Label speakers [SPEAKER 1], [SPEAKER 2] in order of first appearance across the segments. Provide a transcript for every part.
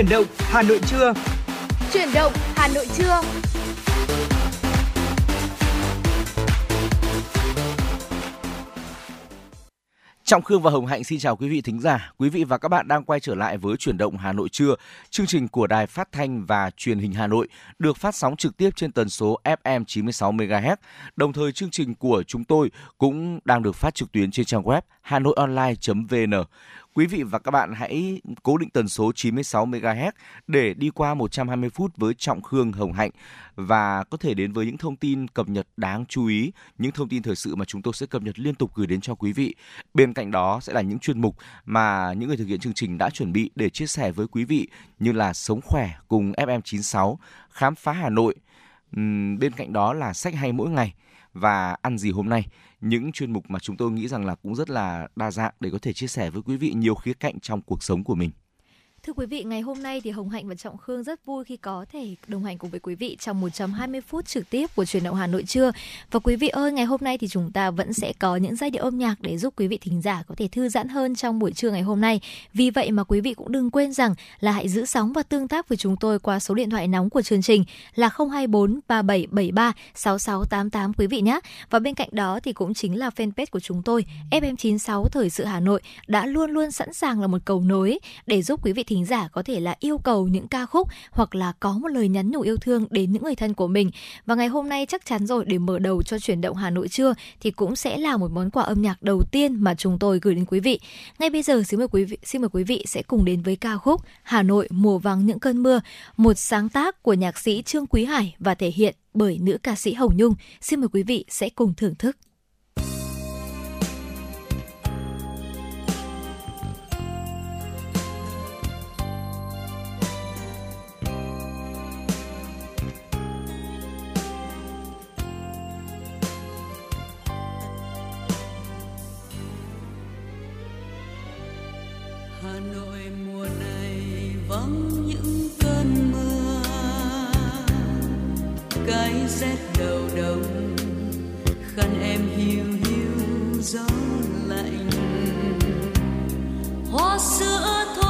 [SPEAKER 1] Chuyển động Hà Nội trưa.
[SPEAKER 2] Chuyển động Hà Nội trưa.
[SPEAKER 3] Trọng Khương và Hồng Hạnh xin chào quý vị thính giả. Quý vị và các bạn đang quay trở lại với chuyển động Hà Nội trưa, chương trình của Đài Phát thanh và Truyền hình Hà Nội được phát sóng trực tiếp trên tần số FM 96 MHz. Đồng thời chương trình của chúng tôi cũng đang được phát trực tuyến trên trang web hanoionline.vn. Quý vị và các bạn hãy cố định tần số 96 MHz để đi qua 120 phút với Trọng Khương Hồng Hạnh và có thể đến với những thông tin cập nhật đáng chú ý, những thông tin thời sự mà chúng tôi sẽ cập nhật liên tục gửi đến cho quý vị. Bên cạnh đó sẽ là những chuyên mục mà những người thực hiện chương trình đã chuẩn bị để chia sẻ với quý vị như là Sống khỏe cùng FM96, Khám phá Hà Nội. Bên cạnh đó là sách hay mỗi ngày và ăn gì hôm nay những chuyên mục mà chúng tôi nghĩ rằng là cũng rất là đa dạng để có thể chia sẻ với quý vị nhiều khía cạnh trong cuộc sống của mình.
[SPEAKER 2] Thưa quý vị, ngày hôm nay thì Hồng Hạnh và Trọng Khương rất vui khi có thể đồng hành cùng với quý vị trong 120 phút trực tiếp của truyền động Hà Nội trưa. Và quý vị ơi, ngày hôm nay thì chúng ta vẫn sẽ có những giai điệu âm nhạc để giúp quý vị thính giả có thể thư giãn hơn trong buổi trưa ngày hôm nay. Vì vậy mà quý vị cũng đừng quên rằng là hãy giữ sóng và tương tác với chúng tôi qua số điện thoại nóng của chương trình là 024 3773 6688 quý vị nhé. Và bên cạnh đó thì cũng chính là fanpage của chúng tôi FM96 Thời sự Hà Nội đã luôn luôn sẵn sàng là một cầu nối để giúp quý vị thính giả có thể là yêu cầu những ca khúc hoặc là có một lời nhắn nhủ yêu thương đến những người thân của mình. Và ngày hôm nay chắc chắn rồi để mở đầu cho chuyển động Hà Nội trưa thì cũng sẽ là một món quà âm nhạc đầu tiên mà chúng tôi gửi đến quý vị. Ngay bây giờ xin mời quý vị xin mời quý vị sẽ cùng đến với ca khúc Hà Nội mùa vắng những cơn mưa, một sáng tác của nhạc sĩ Trương Quý Hải và thể hiện bởi nữ ca sĩ Hồng Nhung. Xin mời quý vị sẽ cùng thưởng thức.
[SPEAKER 4] Rét đầu đông khăn em hiu hiu gió lạnh. Hoa sữa thôi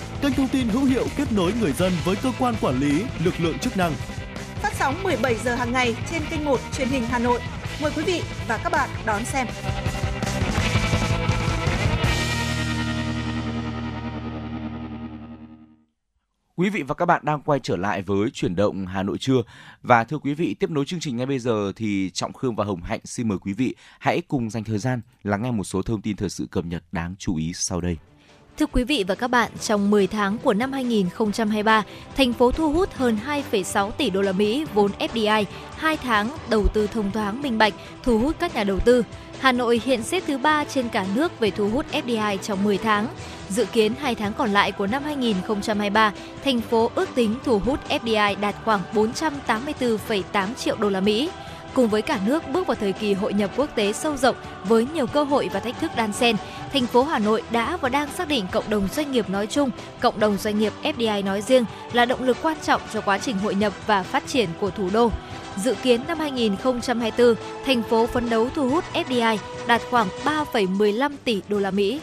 [SPEAKER 1] kênh thông tin hữu hiệu kết nối người dân với cơ quan quản lý, lực lượng chức năng.
[SPEAKER 5] Phát sóng 17 giờ hàng ngày trên kênh 1 truyền hình Hà Nội. Mời quý vị và các bạn đón xem.
[SPEAKER 3] Quý vị và các bạn đang quay trở lại với chuyển động Hà Nội trưa và thưa quý vị tiếp nối chương trình ngay bây giờ thì Trọng Khương và Hồng Hạnh xin mời quý vị hãy cùng dành thời gian lắng nghe một số thông tin thời sự cập nhật đáng chú ý sau đây.
[SPEAKER 2] Thưa quý vị và các bạn, trong 10 tháng của năm 2023, thành phố thu hút hơn 2,6 tỷ đô la Mỹ vốn FDI, 2 tháng đầu tư thông thoáng minh bạch, thu hút các nhà đầu tư. Hà Nội hiện xếp thứ 3 trên cả nước về thu hút FDI trong 10 tháng. Dự kiến 2 tháng còn lại của năm 2023, thành phố ước tính thu hút FDI đạt khoảng 484,8 triệu đô la Mỹ. Cùng với cả nước bước vào thời kỳ hội nhập quốc tế sâu rộng với nhiều cơ hội và thách thức đan xen, thành phố Hà Nội đã và đang xác định cộng đồng doanh nghiệp nói chung, cộng đồng doanh nghiệp FDI nói riêng là động lực quan trọng cho quá trình hội nhập và phát triển của thủ đô. Dự kiến năm 2024, thành phố phấn đấu thu hút FDI đạt khoảng 3,15 tỷ đô la Mỹ.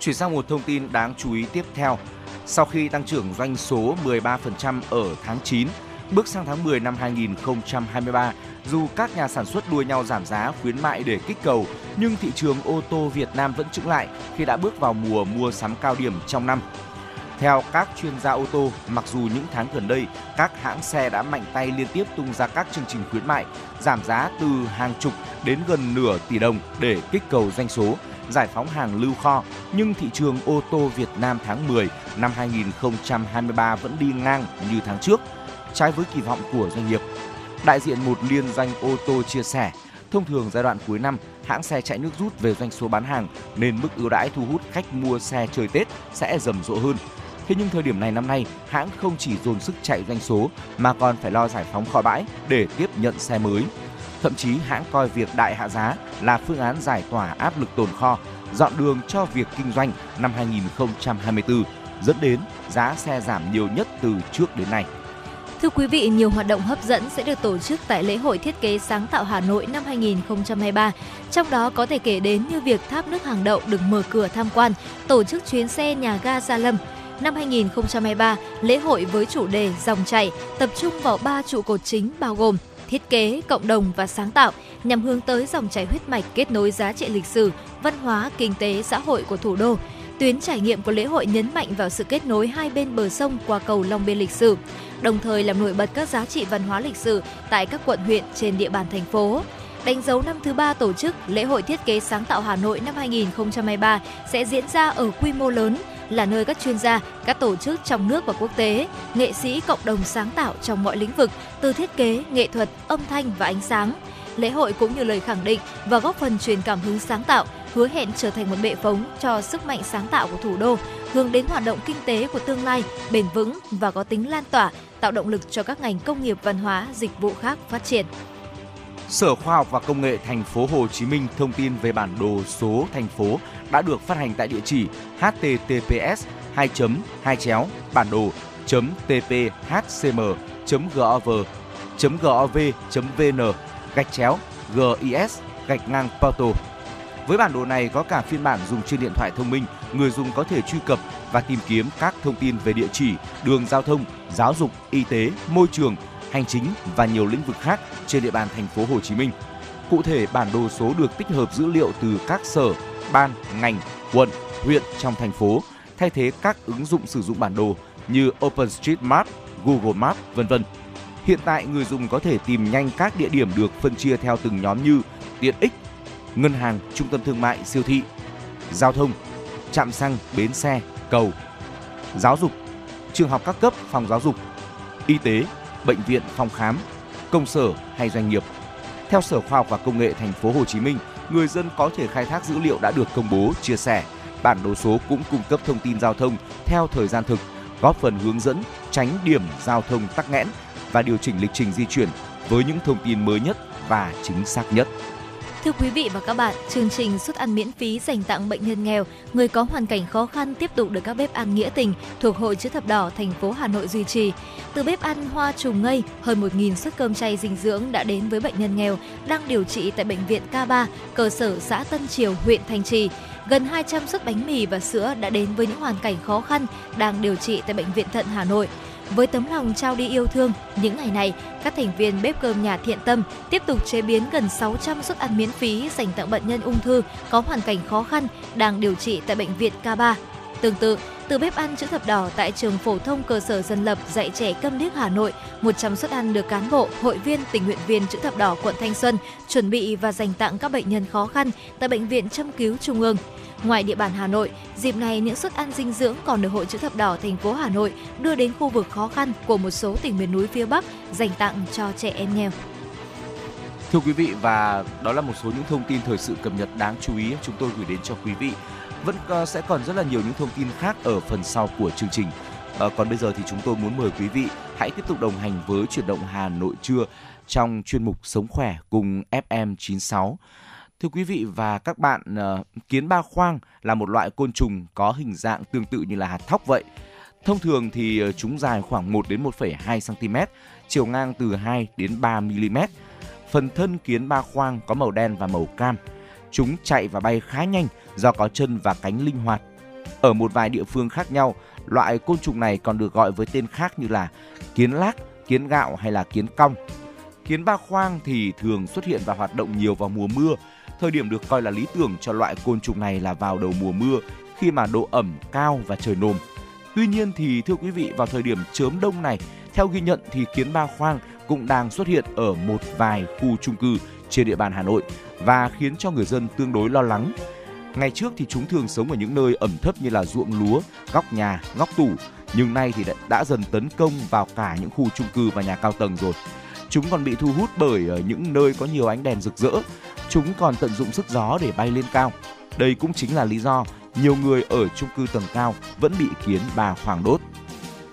[SPEAKER 3] Chuyển sang một thông tin đáng chú ý tiếp theo. Sau khi tăng trưởng doanh số 13% ở tháng 9, bước sang tháng 10 năm 2023, dù các nhà sản xuất đua nhau giảm giá khuyến mại để kích cầu, nhưng thị trường ô tô Việt Nam vẫn chững lại khi đã bước vào mùa mua sắm cao điểm trong năm. Theo các chuyên gia ô tô, mặc dù những tháng gần đây, các hãng xe đã mạnh tay liên tiếp tung ra các chương trình khuyến mại, giảm giá từ hàng chục đến gần nửa tỷ đồng để kích cầu doanh số, giải phóng hàng lưu kho, nhưng thị trường ô tô Việt Nam tháng 10 năm 2023 vẫn đi ngang như tháng trước, trái với kỳ vọng của doanh nghiệp. Đại diện một liên doanh ô tô chia sẻ, thông thường giai đoạn cuối năm, hãng xe chạy nước rút về doanh số bán hàng nên mức ưu đãi thu hút khách mua xe chơi Tết sẽ rầm rộ hơn. Thế nhưng thời điểm này năm nay, hãng không chỉ dồn sức chạy doanh số mà còn phải lo giải phóng kho bãi để tiếp nhận xe mới. Thậm chí hãng coi việc đại hạ giá là phương án giải tỏa áp lực tồn kho, dọn đường cho việc kinh doanh năm 2024, dẫn đến giá xe giảm nhiều nhất từ trước đến nay.
[SPEAKER 2] Thưa quý vị, nhiều hoạt động hấp dẫn sẽ được tổ chức tại lễ hội thiết kế sáng tạo Hà Nội năm 2023. Trong đó có thể kể đến như việc tháp nước hàng đậu được mở cửa tham quan, tổ chức chuyến xe nhà ga Gia Lâm. Năm 2023, lễ hội với chủ đề Dòng chảy tập trung vào ba trụ cột chính bao gồm thiết kế, cộng đồng và sáng tạo nhằm hướng tới dòng chảy huyết mạch kết nối giá trị lịch sử, văn hóa, kinh tế, xã hội của thủ đô. Tuyến trải nghiệm của lễ hội nhấn mạnh vào sự kết nối hai bên bờ sông qua cầu Long Biên lịch sử, đồng thời làm nổi bật các giá trị văn hóa lịch sử tại các quận huyện trên địa bàn thành phố. Đánh dấu năm thứ ba tổ chức, lễ hội thiết kế sáng tạo Hà Nội năm 2023 sẽ diễn ra ở quy mô lớn, là nơi các chuyên gia, các tổ chức trong nước và quốc tế, nghệ sĩ cộng đồng sáng tạo trong mọi lĩnh vực, từ thiết kế, nghệ thuật, âm thanh và ánh sáng. Lễ hội cũng như lời khẳng định và góp phần truyền cảm hứng sáng tạo, hứa hẹn trở thành một bệ phóng cho sức mạnh sáng tạo của thủ đô, hướng đến hoạt động kinh tế của tương lai bền vững và có tính lan tỏa, tạo động lực cho các ngành công nghiệp văn hóa, dịch vụ khác phát triển.
[SPEAKER 3] Sở Khoa học và Công nghệ Thành phố Hồ Chí Minh thông tin về bản đồ số thành phố đã được phát hành tại địa chỉ https 2 2 chéo bản đồ tphcm gov gov vn gạch chéo gis gạch ngang portal với bản đồ này có cả phiên bản dùng trên điện thoại thông minh, người dùng có thể truy cập và tìm kiếm các thông tin về địa chỉ, đường giao thông, giáo dục, y tế, môi trường, hành chính và nhiều lĩnh vực khác trên địa bàn thành phố Hồ Chí Minh. Cụ thể, bản đồ số được tích hợp dữ liệu từ các sở, ban, ngành, quận, huyện trong thành phố, thay thế các ứng dụng sử dụng bản đồ như OpenStreetMap, Google Maps, vân vân. Hiện tại người dùng có thể tìm nhanh các địa điểm được phân chia theo từng nhóm như tiện ích, ngân hàng, trung tâm thương mại, siêu thị, giao thông, trạm xăng, bến xe, cầu, giáo dục, trường học các cấp, phòng giáo dục, y tế, bệnh viện, phòng khám, công sở hay doanh nghiệp. Theo Sở Khoa học và Công nghệ Thành phố Hồ Chí Minh, người dân có thể khai thác dữ liệu đã được công bố, chia sẻ. Bản đồ số cũng cung cấp thông tin giao thông theo thời gian thực, góp phần hướng dẫn tránh điểm giao thông tắc nghẽn và điều chỉnh lịch trình di chuyển với những thông tin mới nhất và chính xác nhất.
[SPEAKER 2] Thưa quý vị và các bạn, chương trình suất ăn miễn phí dành tặng bệnh nhân nghèo, người có hoàn cảnh khó khăn tiếp tục được các bếp ăn nghĩa tình thuộc Hội chữ thập đỏ thành phố Hà Nội duy trì. Từ bếp ăn Hoa Trùng Ngây, hơn 1.000 suất cơm chay dinh dưỡng đã đến với bệnh nhân nghèo đang điều trị tại bệnh viện K3, cơ sở xã Tân Triều, huyện Thanh Trì. Gần 200 suất bánh mì và sữa đã đến với những hoàn cảnh khó khăn đang điều trị tại bệnh viện Thận Hà Nội. Với tấm lòng trao đi yêu thương, những ngày này, các thành viên bếp cơm nhà thiện tâm tiếp tục chế biến gần 600 suất ăn miễn phí dành tặng bệnh nhân ung thư có hoàn cảnh khó khăn đang điều trị tại bệnh viện K3. Tương tự, từ bếp ăn chữ thập đỏ tại trường phổ thông cơ sở dân lập dạy trẻ Câm Điếc Hà Nội, 100 suất ăn được cán bộ, hội viên, tình nguyện viên chữ thập đỏ quận Thanh Xuân chuẩn bị và dành tặng các bệnh nhân khó khăn tại bệnh viện châm cứu Trung ương. Ngoài địa bàn Hà Nội, dịp này những suất ăn dinh dưỡng còn được Hội chữ thập đỏ thành phố Hà Nội đưa đến khu vực khó khăn của một số tỉnh miền núi phía Bắc dành tặng cho trẻ em nghèo.
[SPEAKER 3] Thưa quý vị và đó là một số những thông tin thời sự cập nhật đáng chú ý chúng tôi gửi đến cho quý vị. Vẫn ờ, sẽ còn rất là nhiều những thông tin khác ở phần sau của chương trình. À, còn bây giờ thì chúng tôi muốn mời quý vị hãy tiếp tục đồng hành với chuyển động Hà Nội trưa trong chuyên mục Sống khỏe cùng FM 96. Thưa quý vị và các bạn, ờ, kiến ba khoang là một loại côn trùng có hình dạng tương tự như là hạt thóc vậy. Thông thường thì chúng dài khoảng 1 đến 1,2 cm, chiều ngang từ 2 đến 3 mm. Phần thân kiến ba khoang có màu đen và màu cam. Chúng chạy và bay khá nhanh do có chân và cánh linh hoạt. Ở một vài địa phương khác nhau, loại côn trùng này còn được gọi với tên khác như là kiến lác, kiến gạo hay là kiến cong. Kiến ba khoang thì thường xuất hiện và hoạt động nhiều vào mùa mưa. Thời điểm được coi là lý tưởng cho loại côn trùng này là vào đầu mùa mưa khi mà độ ẩm cao và trời nồm. Tuy nhiên thì thưa quý vị vào thời điểm chớm đông này, theo ghi nhận thì kiến ba khoang cũng đang xuất hiện ở một vài khu chung cư trên địa bàn Hà Nội và khiến cho người dân tương đối lo lắng. Ngày trước thì chúng thường sống ở những nơi ẩm thấp như là ruộng lúa, góc nhà, góc tủ, nhưng nay thì đã dần tấn công vào cả những khu chung cư và nhà cao tầng rồi. Chúng còn bị thu hút bởi ở những nơi có nhiều ánh đèn rực rỡ. Chúng còn tận dụng sức gió để bay lên cao. Đây cũng chính là lý do nhiều người ở chung cư tầng cao vẫn bị kiến ba khoang đốt.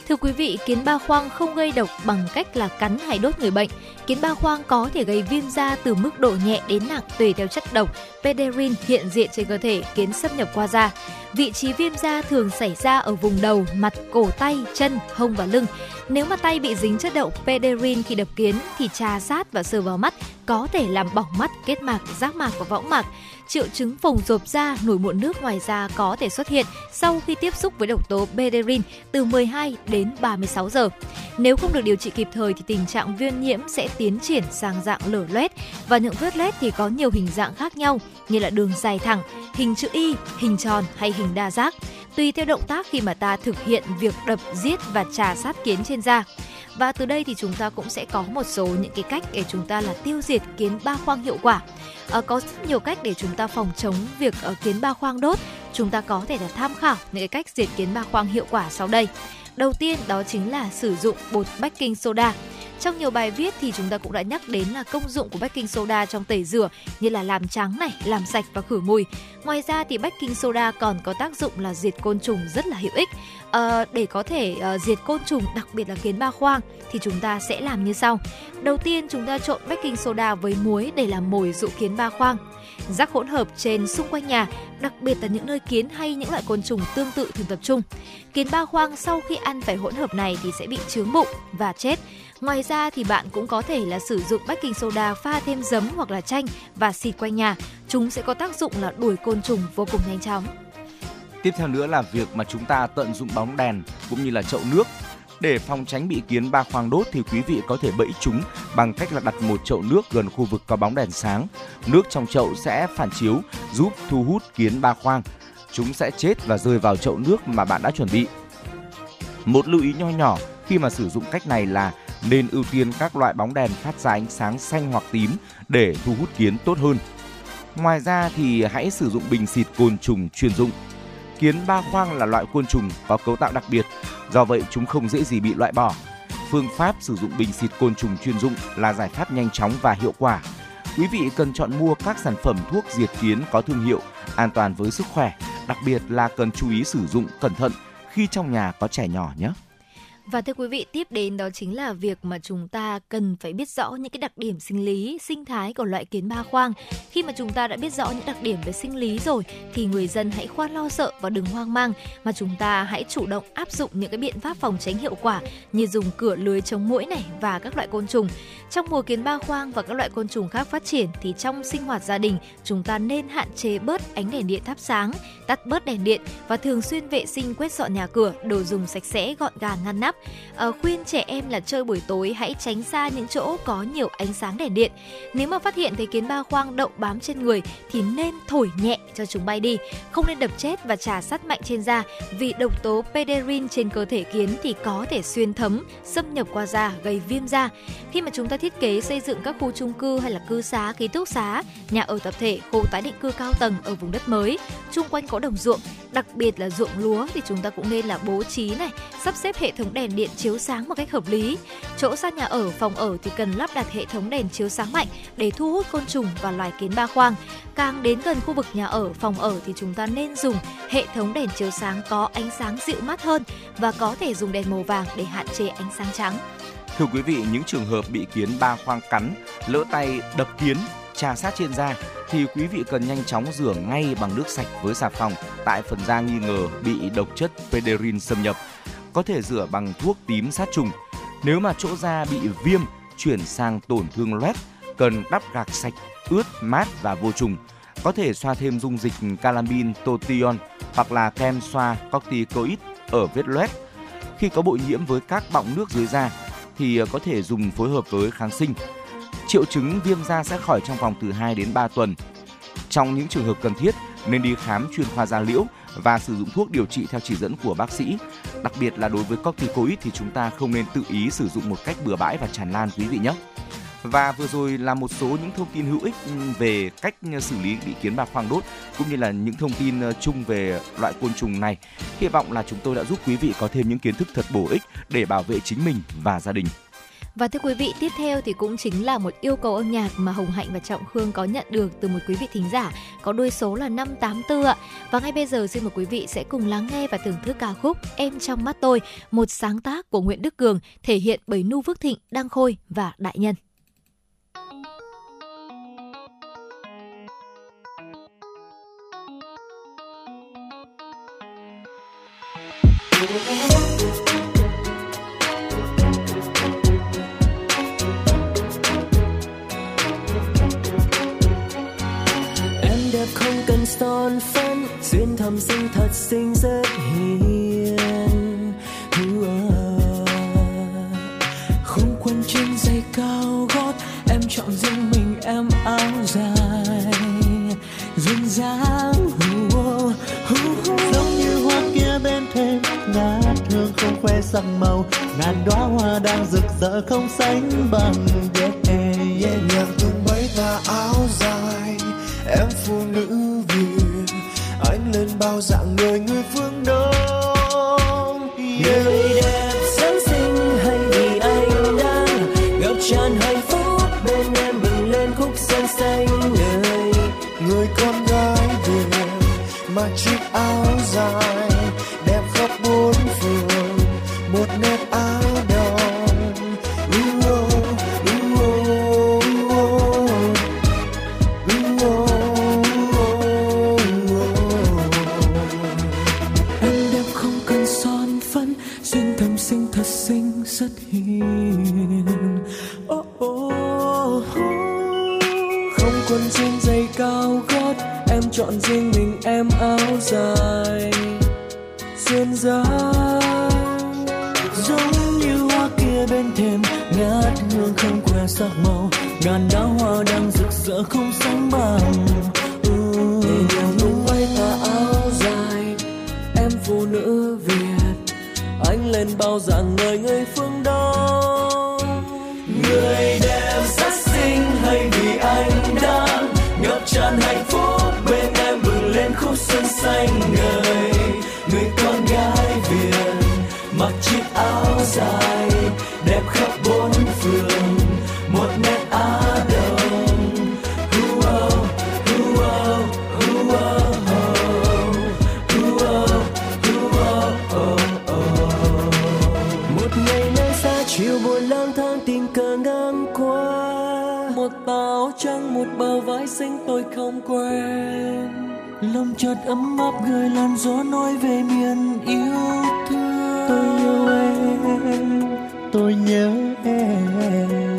[SPEAKER 2] Thưa quý vị, kiến ba khoang không gây độc bằng cách là cắn hay đốt người bệnh. Kiến ba khoang có thể gây viêm da từ mức độ nhẹ đến nặng tùy theo chất độc pederin hiện diện trên cơ thể kiến xâm nhập qua da. Vị trí viêm da thường xảy ra ở vùng đầu, mặt, cổ tay, chân, hông và lưng. Nếu mà tay bị dính chất độc pederin khi đập kiến thì trà sát và sờ vào mắt có thể làm bỏng mắt, kết mạc, giác mạc và võng mạc. Triệu chứng phồng rộp da, nổi mụn nước ngoài da có thể xuất hiện sau khi tiếp xúc với độc tố pederin từ 12 đến 36 giờ. Nếu không được điều trị kịp thời thì tình trạng viêm nhiễm sẽ tiến triển sang dạng lở loét và những vết loét thì có nhiều hình dạng khác nhau như là đường dài thẳng, hình chữ Y, hình tròn hay hình đa giác tùy theo động tác khi mà ta thực hiện việc đập, giết và trà sát kiến trên da. Và từ đây thì chúng ta cũng sẽ có một số những cái cách để chúng ta là tiêu diệt kiến ba khoang hiệu quả. À, có rất nhiều cách để chúng ta phòng chống việc ở kiến ba khoang đốt. Chúng ta có thể là tham khảo những cái cách diệt kiến ba khoang hiệu quả sau đây. Đầu tiên đó chính là sử dụng bột baking soda. Trong nhiều bài viết thì chúng ta cũng đã nhắc đến là công dụng của baking soda trong tẩy rửa như là làm trắng này, làm sạch và khử mùi. Ngoài ra thì baking soda còn có tác dụng là diệt côn trùng rất là hữu ích. À, để có thể uh, diệt côn trùng, đặc biệt là kiến ba khoang thì chúng ta sẽ làm như sau. Đầu tiên chúng ta trộn baking soda với muối để làm mồi dụ kiến ba khoang. Rắc hỗn hợp trên xung quanh nhà, đặc biệt là những nơi kiến hay những loại côn trùng tương tự thường tập trung. Kiến ba khoang sau khi ăn phải hỗn hợp này thì sẽ bị chướng bụng và chết. Ngoài ra thì bạn cũng có thể là sử dụng baking soda pha thêm giấm hoặc là chanh và xịt quanh nhà. Chúng sẽ có tác dụng là đuổi côn trùng vô cùng nhanh chóng.
[SPEAKER 3] Tiếp theo nữa là việc mà chúng ta tận dụng bóng đèn cũng như là chậu nước để phòng tránh bị kiến ba khoang đốt thì quý vị có thể bẫy chúng bằng cách là đặt một chậu nước gần khu vực có bóng đèn sáng. Nước trong chậu sẽ phản chiếu, giúp thu hút kiến ba khoang. Chúng sẽ chết và rơi vào chậu nước mà bạn đã chuẩn bị. Một lưu ý nho nhỏ khi mà sử dụng cách này là nên ưu tiên các loại bóng đèn phát ra ánh sáng xanh hoặc tím để thu hút kiến tốt hơn. Ngoài ra thì hãy sử dụng bình xịt côn trùng chuyên dụng. Kiến ba khoang là loại côn trùng có cấu tạo đặc biệt, do vậy chúng không dễ gì bị loại bỏ. Phương pháp sử dụng bình xịt côn trùng chuyên dụng là giải pháp nhanh chóng và hiệu quả. Quý vị cần chọn mua các sản phẩm thuốc diệt kiến có thương hiệu, an toàn với sức khỏe, đặc biệt là cần chú ý sử dụng cẩn thận khi trong nhà có trẻ nhỏ nhé.
[SPEAKER 2] Và thưa quý vị, tiếp đến đó chính là việc mà chúng ta cần phải biết rõ những cái đặc điểm sinh lý, sinh thái của loại kiến ba khoang. Khi mà chúng ta đã biết rõ những đặc điểm về sinh lý rồi thì người dân hãy khoan lo sợ và đừng hoang mang mà chúng ta hãy chủ động áp dụng những cái biện pháp phòng tránh hiệu quả như dùng cửa lưới chống muỗi này và các loại côn trùng. Trong mùa kiến ba khoang và các loại côn trùng khác phát triển thì trong sinh hoạt gia đình chúng ta nên hạn chế bớt ánh đèn điện thắp sáng, tắt bớt đèn điện và thường xuyên vệ sinh quét dọn nhà cửa, đồ dùng sạch sẽ, gọn gàng ngăn nắp à, khuyên trẻ em là chơi buổi tối hãy tránh xa những chỗ có nhiều ánh sáng đèn điện. Nếu mà phát hiện thấy kiến ba khoang đậu bám trên người thì nên thổi nhẹ cho chúng bay đi, không nên đập chết và trà sát mạnh trên da vì độc tố pederin trên cơ thể kiến thì có thể xuyên thấm, xâm nhập qua da gây viêm da. Khi mà chúng ta thiết kế xây dựng các khu chung cư hay là cư xá, ký túc xá, nhà ở tập thể, khu tái định cư cao tầng ở vùng đất mới, chung quanh có đồng ruộng, đặc biệt là ruộng lúa thì chúng ta cũng nên là bố trí này, sắp xếp hệ thống đèn điện chiếu sáng một cách hợp lý. Chỗ xa nhà ở, phòng ở thì cần lắp đặt hệ thống đèn chiếu sáng mạnh để thu hút côn trùng và loài kiến ba khoang. Càng đến gần khu vực nhà ở, phòng ở thì chúng ta nên dùng hệ thống đèn chiếu sáng có ánh sáng dịu mát hơn và có thể dùng đèn màu vàng để hạn chế ánh sáng trắng.
[SPEAKER 3] Thưa quý vị, những trường hợp bị kiến ba khoang cắn, lỡ tay đập kiến, trà sát trên da thì quý vị cần nhanh chóng rửa ngay bằng nước sạch với xà phòng tại phần da nghi ngờ bị độc chất pederin xâm nhập có thể rửa bằng thuốc tím sát trùng. Nếu mà chỗ da bị viêm chuyển sang tổn thương loét, cần đắp gạc sạch, ướt, mát và vô trùng. Có thể xoa thêm dung dịch calamin totion hoặc là kem xoa corticoid ở vết loét. Khi có bội nhiễm với các bọng nước dưới da thì có thể dùng phối hợp với kháng sinh. Triệu chứng viêm da sẽ khỏi trong vòng từ 2 đến 3 tuần. Trong những trường hợp cần thiết, nên đi khám chuyên khoa da liễu và sử dụng thuốc điều trị theo chỉ dẫn của bác sĩ. Đặc biệt là đối với corticoid thì chúng ta không nên tự ý sử dụng một cách bừa bãi và tràn lan quý vị nhé. Và vừa rồi là một số những thông tin hữu ích ừ, về cách ừ, xử lý bị kiến ba khoang đốt, cũng như là những thông tin ờ, chung về loại côn trùng này. Hy vọng là chúng tôi đã giúp quý vị có thêm những kiến thức thật bổ ích để bảo vệ chính mình và gia đình.
[SPEAKER 2] Và thưa quý vị, tiếp theo thì cũng chính là một yêu cầu âm nhạc mà Hồng Hạnh và Trọng Khương có nhận được từ một quý vị thính giả có đuôi số là 584 ạ. Và ngay bây giờ xin mời quý vị sẽ cùng lắng nghe và thưởng thức ca khúc Em trong mắt tôi, một sáng tác của Nguyễn Đức Cường thể hiện bởi Nu Phước Thịnh, Đăng Khôi và Đại Nhân.
[SPEAKER 6] Son phấn duyên thầm sinh thật xinh rất hiền. Không quân trên giày cao gót em chọn riêng mình em áo dài. Duyên dáng
[SPEAKER 7] giống như hoa kia bên thềm ngát hương không khoe sắc màu. Ngàn đóa hoa đang rực rỡ không sánh bằng. Yeah, yeah, yeah. nhạc tung bay tà áo dài em phụ nữ lên bao dạng người người phương đông.
[SPEAKER 6] Chọn riêng mình em áo dài duyên dáng
[SPEAKER 7] giống như hoa kia bên thềm, ngát hương không que sắc màu. Ngàn đóa hoa đang rực rỡ không sánh bằng.
[SPEAKER 6] Để điều tà áo dài, em phụ nữ việt. Anh lên bao dạng người người phương
[SPEAKER 7] xanh ngời. Người con gái việt mặc chiếc áo dài, đẹp khắp bốn phương. Một nét á đông
[SPEAKER 6] hú ơ hú ơ hú ơ hú ơ một
[SPEAKER 7] ngày nơi
[SPEAKER 6] xa chiều
[SPEAKER 7] buồn lang thang tình cờ ngang qua. Một
[SPEAKER 6] tàu trắng, một bờ vai xinh tôi không quên lòng chợt ấm áp gửi làn gió nói về miền yêu thương. Tôi yêu em, tôi nhớ em.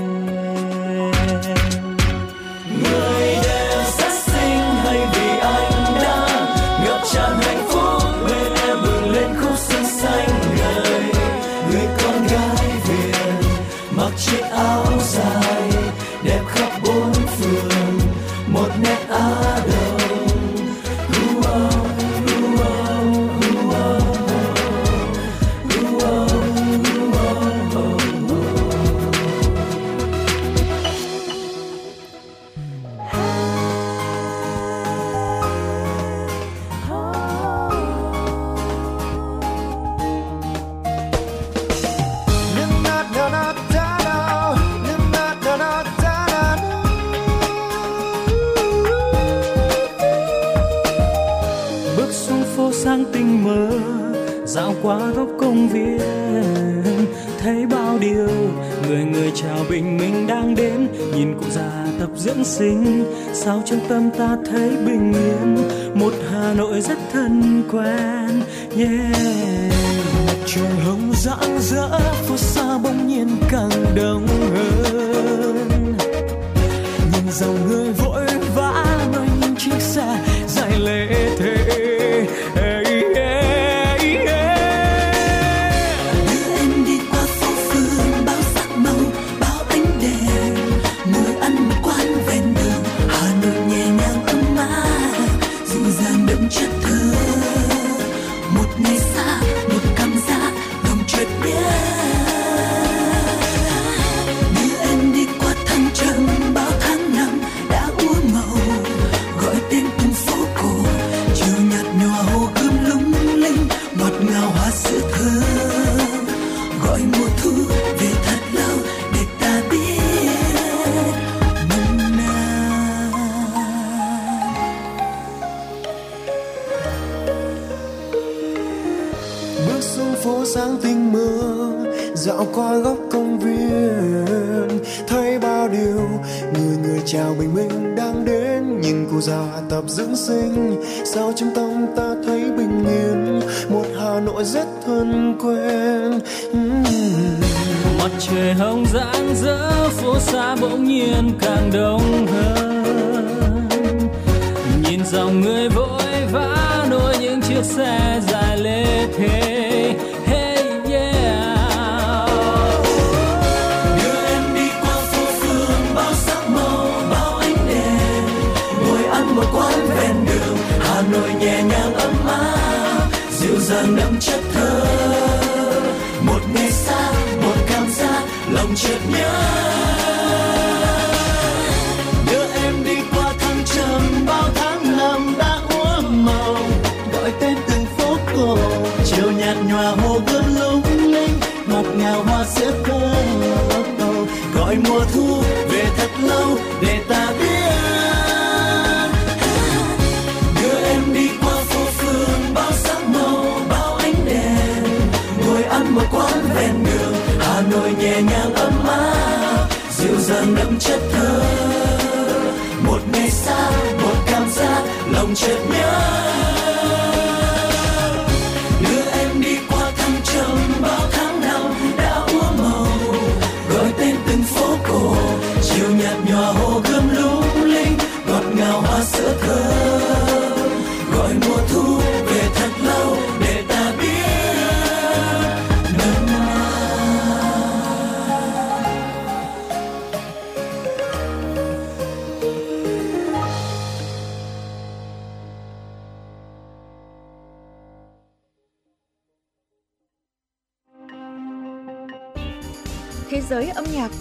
[SPEAKER 6] hồ gươm lung linh ngọt ngào hoa sữa thơm.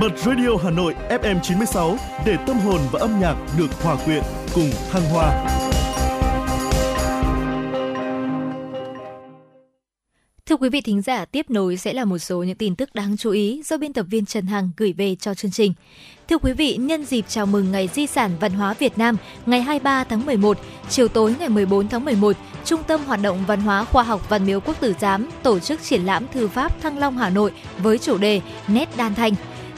[SPEAKER 1] Bật Radio Hà Nội FM 96 để tâm hồn và âm nhạc được hòa quyện cùng thăng hoa.
[SPEAKER 2] Thưa quý vị thính giả, tiếp nối sẽ là một số những tin tức đáng chú ý do biên tập viên Trần Hằng gửi về cho chương trình. Thưa quý vị, nhân dịp chào mừng Ngày Di sản Văn hóa Việt Nam ngày 23 tháng 11, chiều tối ngày 14 tháng 11, Trung tâm Hoạt động Văn hóa Khoa học Văn miếu Quốc tử Giám tổ chức triển lãm thư pháp Thăng Long Hà Nội với chủ đề Nét đan thanh.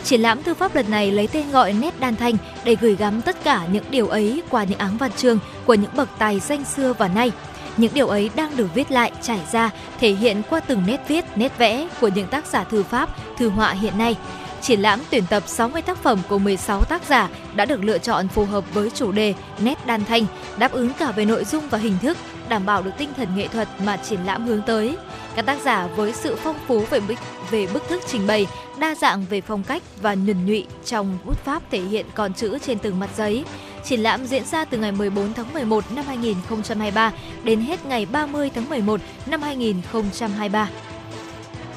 [SPEAKER 2] Triển lãm thư pháp lần này lấy tên gọi Nét đan thanh để gửi gắm tất cả những điều ấy qua những áng văn chương của những bậc tài danh xưa và nay – những điều ấy đang được viết lại, trải ra, thể hiện qua từng nét viết, nét vẽ của những tác giả thư pháp, thư họa hiện nay. Triển lãm tuyển tập 60 tác phẩm của 16 tác giả đã được lựa chọn phù hợp với chủ đề nét đan thanh, đáp ứng cả về nội dung và hình thức, đảm bảo được tinh thần nghệ thuật mà triển lãm hướng tới. Các tác giả với sự phong phú về bức, về bức thức trình bày, đa dạng về phong cách và nhuần nhụy trong bút pháp thể hiện con chữ trên từng mặt giấy, Triển lãm diễn ra từ ngày 14 tháng 11 năm 2023 đến hết ngày 30 tháng 11 năm 2023.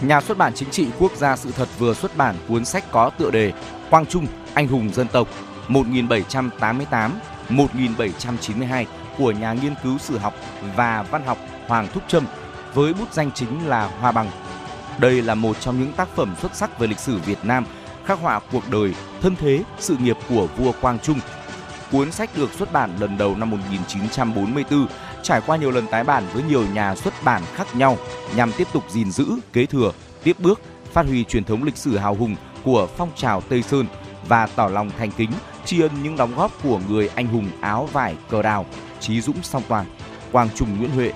[SPEAKER 3] Nhà xuất bản chính trị quốc gia sự thật vừa xuất bản cuốn sách có tựa đề Quang Trung, anh hùng dân tộc 1788-1792 của nhà nghiên cứu sử học và văn học Hoàng Thúc Trâm với bút danh chính là Hoa Bằng. Đây là một trong những tác phẩm xuất sắc về lịch sử Việt Nam, khắc họa cuộc đời, thân thế, sự nghiệp của vua Quang Trung Cuốn sách được xuất bản lần đầu năm 1944, trải qua nhiều lần tái bản với nhiều nhà xuất bản khác nhau nhằm tiếp tục gìn giữ, kế thừa, tiếp bước, phát huy truyền thống lịch sử hào hùng của phong trào Tây Sơn và tỏ lòng thành kính tri ân những đóng góp của người anh hùng áo vải cờ đào trí Dũng Song Toàn, Quang Trung Nguyễn Huệ,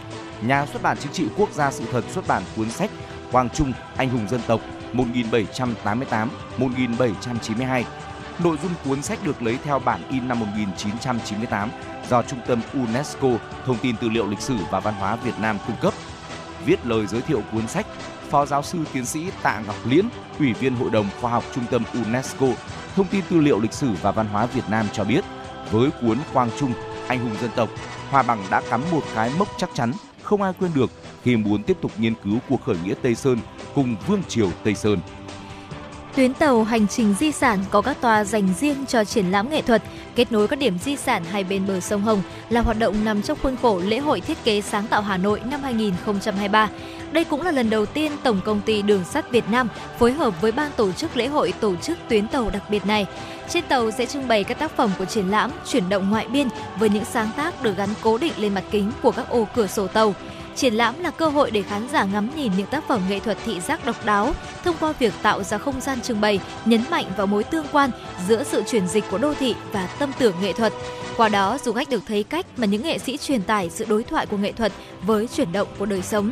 [SPEAKER 3] nhà xuất bản chính trị quốc gia sự thật xuất bản cuốn sách Quang Trung anh hùng dân tộc 1788-1792 Nội dung cuốn sách được lấy theo bản in năm 1998 do Trung tâm UNESCO Thông tin Tư liệu Lịch sử và Văn hóa Việt Nam cung cấp. Viết lời giới thiệu cuốn sách, Phó giáo sư tiến sĩ Tạ Ngọc Liễn, Ủy viên Hội đồng Khoa học Trung tâm UNESCO Thông tin Tư liệu Lịch sử và Văn hóa Việt Nam cho biết, với cuốn Quang Trung, Anh hùng dân tộc, Hòa Bằng đã cắm một cái mốc chắc chắn không ai quên được khi muốn tiếp tục nghiên cứu cuộc khởi nghĩa Tây Sơn cùng Vương triều Tây Sơn.
[SPEAKER 2] Tuyến tàu hành trình di sản có các toa dành riêng cho triển lãm nghệ thuật, kết nối các điểm di sản hai bên bờ sông Hồng là hoạt động nằm trong khuôn khổ lễ hội thiết kế sáng tạo Hà Nội năm 2023. Đây cũng là lần đầu tiên Tổng công ty Đường sắt Việt Nam phối hợp với ban tổ chức lễ hội tổ chức tuyến tàu đặc biệt này. Trên tàu sẽ trưng bày các tác phẩm của triển lãm, chuyển động ngoại biên với những sáng tác được gắn cố định lên mặt kính của các ô cửa sổ tàu. Triển lãm là cơ hội để khán giả ngắm nhìn những tác phẩm nghệ thuật thị giác độc đáo thông qua việc tạo ra không gian trưng bày, nhấn mạnh vào mối tương quan giữa sự chuyển dịch của đô thị và tâm tưởng nghệ thuật. Qua đó, du khách được thấy cách mà những nghệ sĩ truyền tải sự đối thoại của nghệ thuật với chuyển động của đời sống.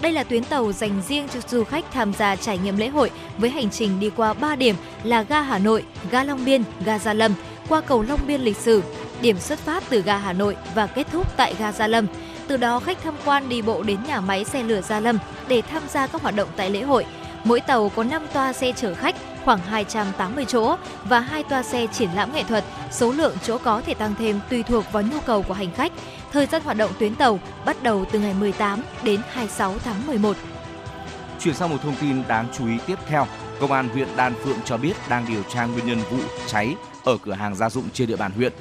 [SPEAKER 2] Đây là tuyến tàu dành riêng cho du khách tham gia trải nghiệm lễ hội với hành trình đi qua 3 điểm là ga Hà Nội, ga Long Biên, ga Gia Lâm, qua cầu Long Biên lịch sử. Điểm xuất phát từ ga Hà Nội và kết thúc tại ga Gia Lâm. Từ đó khách tham quan đi bộ đến nhà máy xe lửa Gia Lâm để tham gia các hoạt động tại lễ hội. Mỗi tàu có 5 toa xe chở khách khoảng 280 chỗ và hai toa xe triển lãm nghệ thuật. Số lượng chỗ có thể tăng thêm tùy thuộc vào nhu cầu của hành khách. Thời gian hoạt động tuyến tàu bắt đầu từ ngày 18 đến 26 tháng 11.
[SPEAKER 3] Chuyển sang một thông tin đáng chú ý tiếp theo, Công an huyện Đan Phượng cho biết đang điều tra nguyên nhân vụ cháy ở cửa hàng gia dụng trên địa bàn huyện.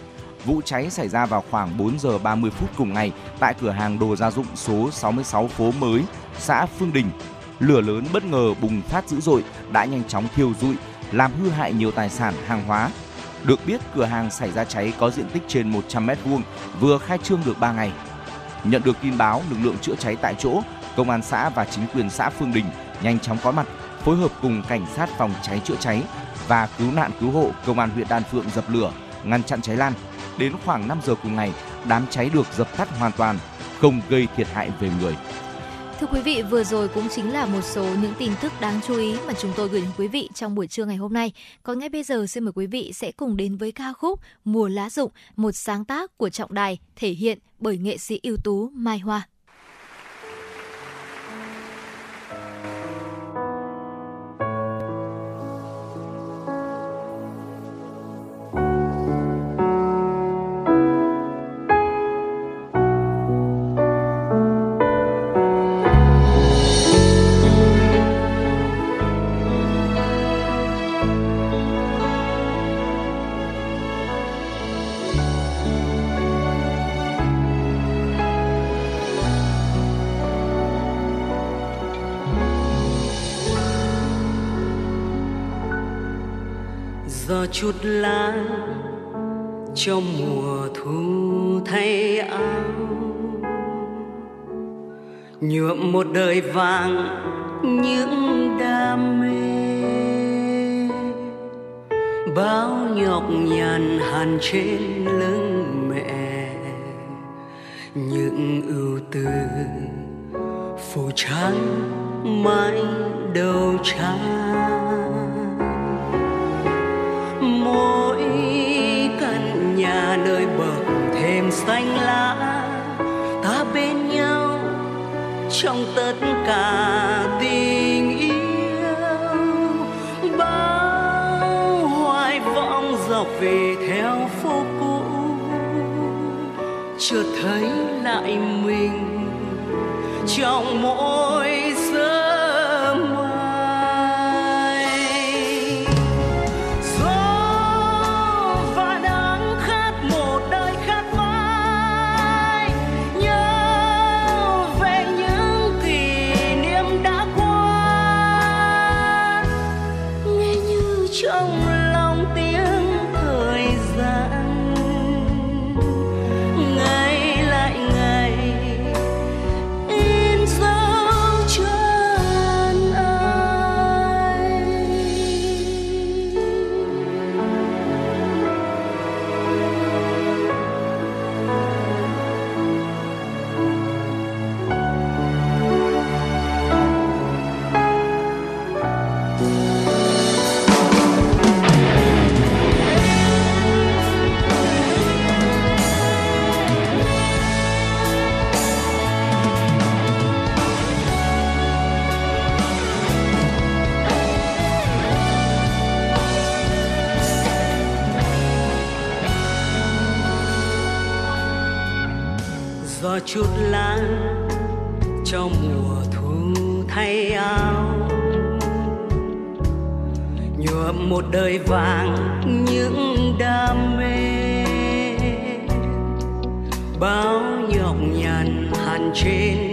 [SPEAKER 3] Vụ cháy xảy ra vào khoảng 4 giờ 30 phút cùng ngày tại cửa hàng đồ gia dụng số 66 phố mới, xã Phương Đình. Lửa lớn bất ngờ bùng phát dữ dội đã nhanh chóng thiêu rụi, làm hư hại nhiều tài sản hàng hóa. Được biết cửa hàng xảy ra cháy có diện tích trên 100 m2, vừa khai trương được 3 ngày. Nhận được tin báo, lực lượng chữa cháy tại chỗ, công an xã và chính quyền xã Phương Đình nhanh chóng có mặt, phối hợp cùng cảnh sát phòng cháy chữa cháy và cứu nạn cứu hộ công an huyện Đan Phượng dập lửa, ngăn chặn cháy lan. Đến khoảng 5 giờ cùng ngày, đám cháy được dập tắt hoàn toàn, không gây thiệt hại về người.
[SPEAKER 2] thưa quý vị, vừa rồi cũng chính là một số những tin tức đáng chú ý mà chúng tôi gửi đến quý vị trong buổi trưa ngày hôm nay. Còn ngay bây giờ xin mời quý vị sẽ cùng đến với ca khúc Mùa lá rụng, một sáng tác của Trọng Đài thể hiện bởi nghệ sĩ ưu tú Mai Hoa.
[SPEAKER 8] Gió chút lá trong mùa thu thay áo. Nhuộm một đời vàng những đam mê. Bao nhọc nhằn hằn trên lưng mẹ. Những ưu tư phủ trắng mãi đầu trắng mỗi căn nhà nơi bờ thêm xanh lá, ta bên nhau trong tất cả tình yêu. Bao hoài vọng dọc về theo phố cũ chợt thấy lại mình trong mỗi chút lá cho mùa thu thay áo. Nhuộm một đời vàng những đam mê. Bao nhọc nhằn hàn trên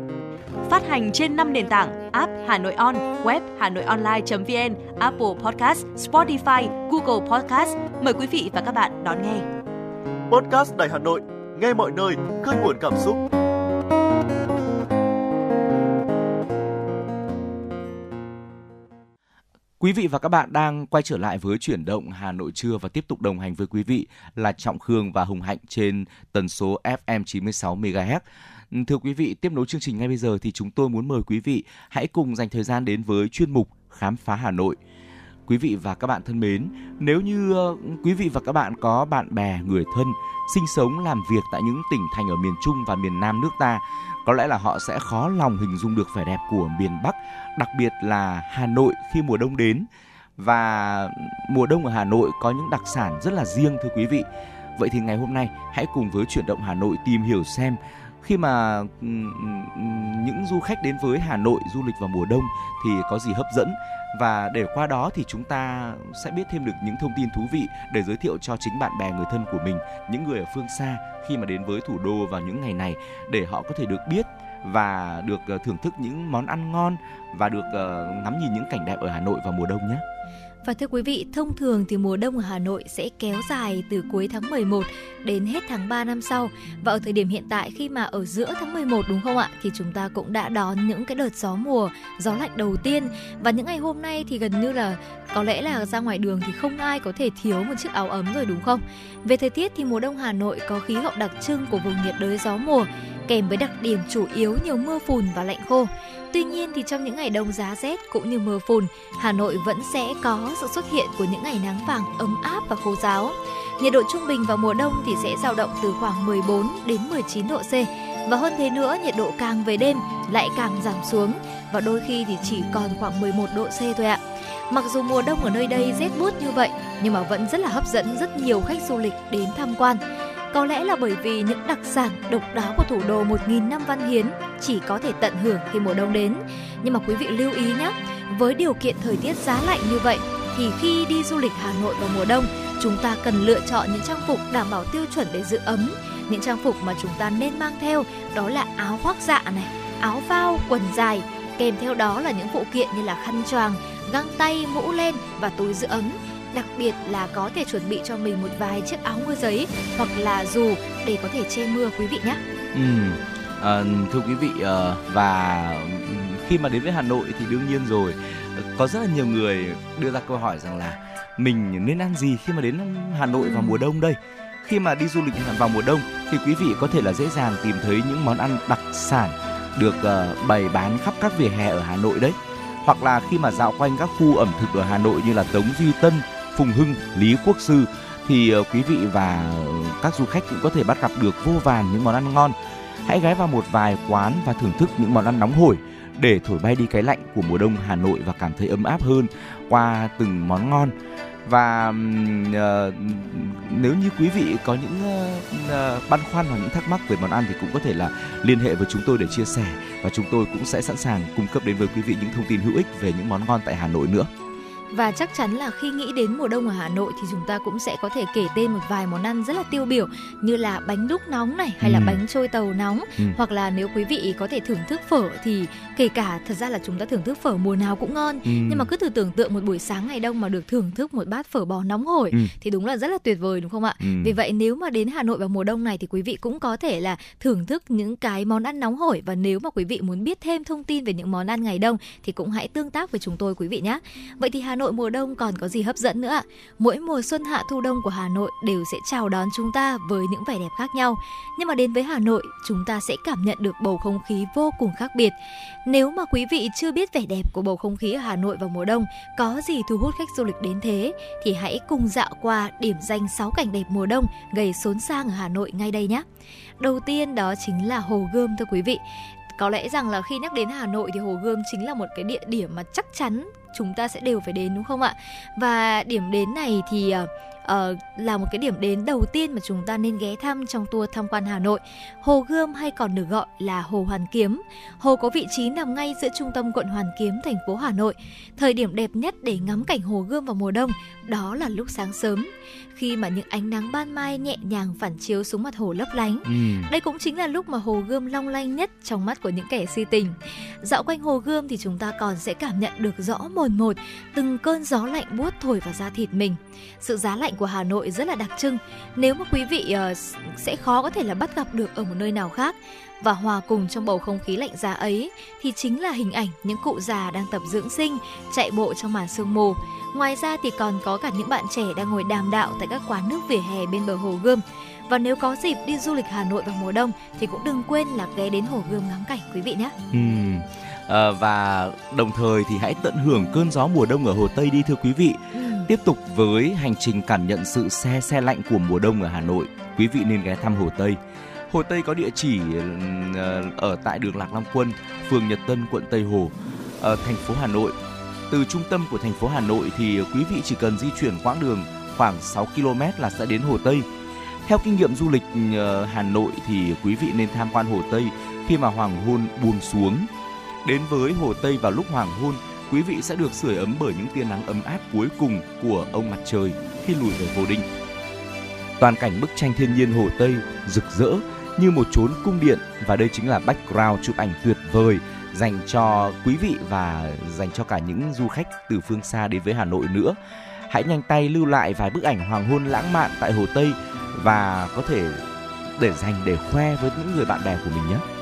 [SPEAKER 9] Phát hành trên 5 nền tảng app Hà Nội On, web Hà Nội Online.vn, Apple Podcast, Spotify, Google Podcast. Mời quý vị và các bạn đón nghe.
[SPEAKER 1] Podcast Đài Hà Nội, nghe mọi nơi, khơi nguồn cảm xúc.
[SPEAKER 3] Quý vị và các bạn đang quay trở lại với chuyển động Hà Nội trưa và tiếp tục đồng hành với quý vị là Trọng Khương và Hùng Hạnh trên tần số FM 96 MHz. Thưa quý vị, tiếp nối chương trình ngay bây giờ thì chúng tôi muốn mời quý vị hãy cùng dành thời gian đến với chuyên mục Khám phá Hà Nội. Quý vị và các bạn thân mến, nếu như ờ, quý vị và các bạn có bạn bè, người thân sinh sống làm việc tại những tỉnh thành ở miền Trung và miền Nam nước ta, có lẽ là họ sẽ khó lòng hình dung được vẻ đẹp của miền Bắc, đặc biệt là Hà Nội khi mùa đông đến. Và mùa đông ở Hà Nội có những đặc sản rất là riêng thưa quý vị. Vậy thì ngày hôm nay hãy cùng với chuyển động Hà Nội tìm hiểu xem khi mà những du khách đến với Hà Nội du lịch vào mùa đông thì có gì hấp dẫn và để qua đó thì chúng ta sẽ biết thêm được những thông tin thú vị để giới thiệu cho chính bạn bè người thân của mình, những người ở phương xa khi mà đến với thủ đô vào những ngày này để họ có thể được biết và được ờ, thưởng thức những món ăn ngon và được ờ, ngắm nhìn những cảnh đẹp ở Hà Nội vào mùa đông nhé.
[SPEAKER 2] Và thưa quý vị, thông thường thì mùa đông ở Hà Nội sẽ kéo dài từ cuối tháng 11 đến hết tháng 3 năm sau. Và ở thời điểm hiện tại khi mà ở giữa tháng 11 đúng không ạ thì chúng ta cũng đã đón những cái đợt gió mùa, gió lạnh đầu tiên và những ngày hôm nay thì gần như là có lẽ là ra ngoài đường thì không ai có thể thiếu một chiếc áo ấm rồi đúng không? Về thời tiết thì mùa đông Hà Nội có khí hậu đặc trưng của vùng nhiệt đới gió mùa kèm với đặc điểm chủ yếu nhiều mưa phùn và lạnh khô. Tuy nhiên thì trong những ngày đông giá rét cũng như mưa phùn, Hà Nội vẫn sẽ có sự xuất hiện của những ngày nắng vàng ấm áp và khô giáo. Nhiệt độ trung bình vào mùa đông thì sẽ dao động từ khoảng 14 đến 19 độ C. Và hơn thế nữa, nhiệt độ càng về đêm lại càng giảm xuống và đôi khi thì chỉ còn khoảng 11 độ C thôi ạ. Mặc dù mùa đông ở nơi đây rét buốt như vậy, nhưng mà vẫn rất là hấp dẫn rất nhiều khách du lịch đến tham quan. Có lẽ là bởi vì những đặc sản độc đáo của thủ đô 1.000 năm văn hiến chỉ có thể tận hưởng khi mùa đông đến. Nhưng mà quý vị lưu ý nhé, với điều kiện thời tiết giá lạnh như vậy thì khi đi du lịch Hà Nội vào mùa đông, chúng ta cần lựa chọn những trang phục đảm bảo tiêu chuẩn để giữ ấm. Những trang phục mà chúng ta nên mang theo đó là áo khoác dạ này, áo phao, quần dài, kèm theo đó là những phụ kiện như là khăn choàng, găng tay, mũ len và túi giữ ấm đặc biệt là có thể chuẩn bị cho mình một vài chiếc áo mưa giấy hoặc là dù để có thể che mưa quý vị nhé.
[SPEAKER 3] Ừ. À, thưa quý vị ờ, và ừ, khi mà đến với Hà Nội thì đương nhiên rồi có rất là nhiều người đưa ra câu hỏi rằng là mình nên ăn gì khi mà đến Hà Nội vào mùa đông đây khi mà đi du lịch vào mùa đông thì quý vị có thể là dễ dàng tìm thấy những món ăn đặc sản được ờ, bày bán khắp các vỉa hè ở Hà Nội đấy hoặc là khi mà dạo quanh các khu ẩm thực ở Hà Nội như là Tống Duy Tân, Phùng Hưng, Lý Quốc Sư thì ờ, quý vị và các du khách cũng có thể bắt gặp được vô vàn những món ăn ngon. Hãy ghé vào một vài quán và thưởng thức những món ăn nóng hổi để thổi bay đi cái lạnh của mùa đông Hà Nội và cảm thấy ấm áp hơn qua từng món ngon. Và uh, nếu như quý vị có những uh, băn khoăn hoặc những thắc mắc về món ăn thì cũng có thể là liên hệ với chúng tôi để chia sẻ và chúng tôi cũng sẽ sẵn sàng cung cấp đến với quý vị những thông tin hữu ích về những món ngon tại Hà Nội nữa.
[SPEAKER 2] Và chắc chắn là khi nghĩ đến mùa đông ở Hà Nội thì chúng ta cũng sẽ có thể kể tên một vài món ăn rất là tiêu biểu như là bánh đúc nóng này hay là
[SPEAKER 3] Ừ.
[SPEAKER 2] bánh trôi tàu nóng
[SPEAKER 3] Ừ.
[SPEAKER 2] hoặc là nếu quý vị có thể thưởng thức phở thì kể cả thật ra là chúng ta thưởng thức phở mùa nào cũng ngon
[SPEAKER 3] Ừ.
[SPEAKER 2] nhưng mà cứ thử tưởng tượng một buổi sáng ngày đông mà được thưởng thức một bát phở bò nóng hổi
[SPEAKER 3] Ừ.
[SPEAKER 2] thì đúng là rất là tuyệt vời đúng không ạ?
[SPEAKER 3] Ừ.
[SPEAKER 2] Vì vậy nếu mà đến Hà Nội vào mùa đông này thì quý vị cũng có thể là thưởng thức những cái món ăn nóng hổi và nếu mà quý vị muốn biết thêm thông tin về những món ăn ngày đông thì cũng hãy tương tác với chúng tôi quý vị nhé. Vậy thì Hà Nội Nội mùa đông còn có gì hấp dẫn nữa ạ? Mỗi mùa xuân hạ thu đông của Hà Nội đều sẽ chào đón chúng ta với những vẻ đẹp khác nhau. Nhưng mà đến với Hà Nội, chúng ta sẽ cảm nhận được bầu không khí vô cùng khác biệt. Nếu mà quý vị chưa biết vẻ đẹp của bầu không khí ở Hà Nội vào mùa đông có gì thu hút khách du lịch đến thế thì hãy cùng dạo qua điểm danh 6 cảnh đẹp mùa đông gây xốn sang ở Hà Nội ngay đây nhé. Đầu tiên đó chính là Hồ Gươm thưa quý vị. Có lẽ rằng là khi nhắc đến Hà Nội thì Hồ Gươm chính là một cái địa điểm mà chắc chắn chúng ta sẽ đều phải đến đúng không ạ? Và điểm đến này thì uh, là một cái điểm đến đầu tiên mà chúng ta nên ghé thăm trong tour tham quan Hà Nội. Hồ Gươm hay còn được gọi là Hồ Hoàn Kiếm. Hồ có vị trí nằm ngay giữa trung tâm quận Hoàn Kiếm, thành phố Hà Nội. Thời điểm đẹp nhất để ngắm cảnh Hồ Gươm vào mùa đông đó là lúc sáng sớm khi mà những ánh nắng ban mai nhẹ nhàng phản chiếu xuống mặt hồ lấp lánh.
[SPEAKER 3] Ừ.
[SPEAKER 2] Đây cũng chính là lúc mà hồ Gươm long lanh nhất trong mắt của những kẻ si tình. Dạo quanh hồ Gươm thì chúng ta còn sẽ cảm nhận được rõ mồn một từng cơn gió lạnh buốt thổi vào da thịt mình. Sự giá lạnh của Hà Nội rất là đặc trưng. Nếu mà quý vị uh, sẽ khó có thể là bắt gặp được ở một nơi nào khác và hòa cùng trong bầu không khí lạnh giá ấy thì chính là hình ảnh những cụ già đang tập dưỡng sinh, chạy bộ trong màn sương mù. Ngoài ra thì còn có cả những bạn trẻ đang ngồi đàm đạo tại các quán nước vỉa hè bên bờ hồ Gươm. Và nếu có dịp đi du lịch Hà Nội vào mùa đông thì cũng đừng quên là ghé đến hồ Gươm ngắm cảnh quý vị nhé.
[SPEAKER 3] Ừ. À, và đồng thời thì hãy tận hưởng cơn gió mùa đông ở Hồ Tây đi thưa quý vị.
[SPEAKER 2] Ừ.
[SPEAKER 3] Tiếp tục với hành trình cảm nhận sự xe xe lạnh của mùa đông ở Hà Nội, quý vị nên ghé thăm Hồ Tây. Hồ Tây có địa chỉ ờ, ở tại đường Lạc Long Quân, phường Nhật Tân, quận Tây Hồ, ở thành phố Hà Nội. Từ trung tâm của thành phố Hà Nội thì quý vị chỉ cần di chuyển quãng đường khoảng 6 km là sẽ đến Hồ Tây. Theo kinh nghiệm du lịch ờ, Hà Nội thì quý vị nên tham quan Hồ Tây khi mà hoàng hôn buông xuống. Đến với Hồ Tây vào lúc hoàng hôn, quý vị sẽ được sưởi ấm bởi những tia nắng ấm áp cuối cùng của ông mặt trời khi lùi về vô định. Toàn cảnh bức tranh thiên nhiên Hồ Tây rực rỡ như một chốn cung điện và đây chính là background chụp ảnh tuyệt vời dành cho quý vị và dành cho cả những du khách từ phương xa đến với Hà Nội nữa. Hãy nhanh tay lưu lại vài bức ảnh hoàng hôn lãng mạn tại Hồ Tây và có thể để dành để khoe với những người bạn bè của mình nhé.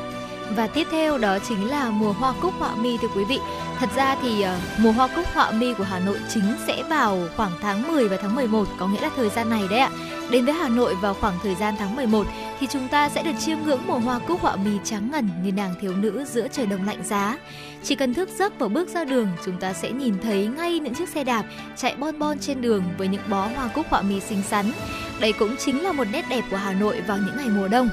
[SPEAKER 2] Và tiếp theo đó chính là mùa hoa cúc họa mi thưa quý vị. Thật ra thì uh, mùa hoa cúc họa mi của Hà Nội chính sẽ vào khoảng tháng 10 và tháng 11, có nghĩa là thời gian này đấy ạ. Đến với Hà Nội vào khoảng thời gian tháng 11 thì chúng ta sẽ được chiêm ngưỡng mùa hoa cúc họa mi trắng ngần như nàng thiếu nữ giữa trời đông lạnh giá. Chỉ cần thức giấc và bước ra đường, chúng ta sẽ nhìn thấy ngay những chiếc xe đạp chạy bon bon trên đường với những bó hoa cúc họa mi xinh xắn. Đây cũng chính là một nét đẹp của Hà Nội vào những ngày mùa đông.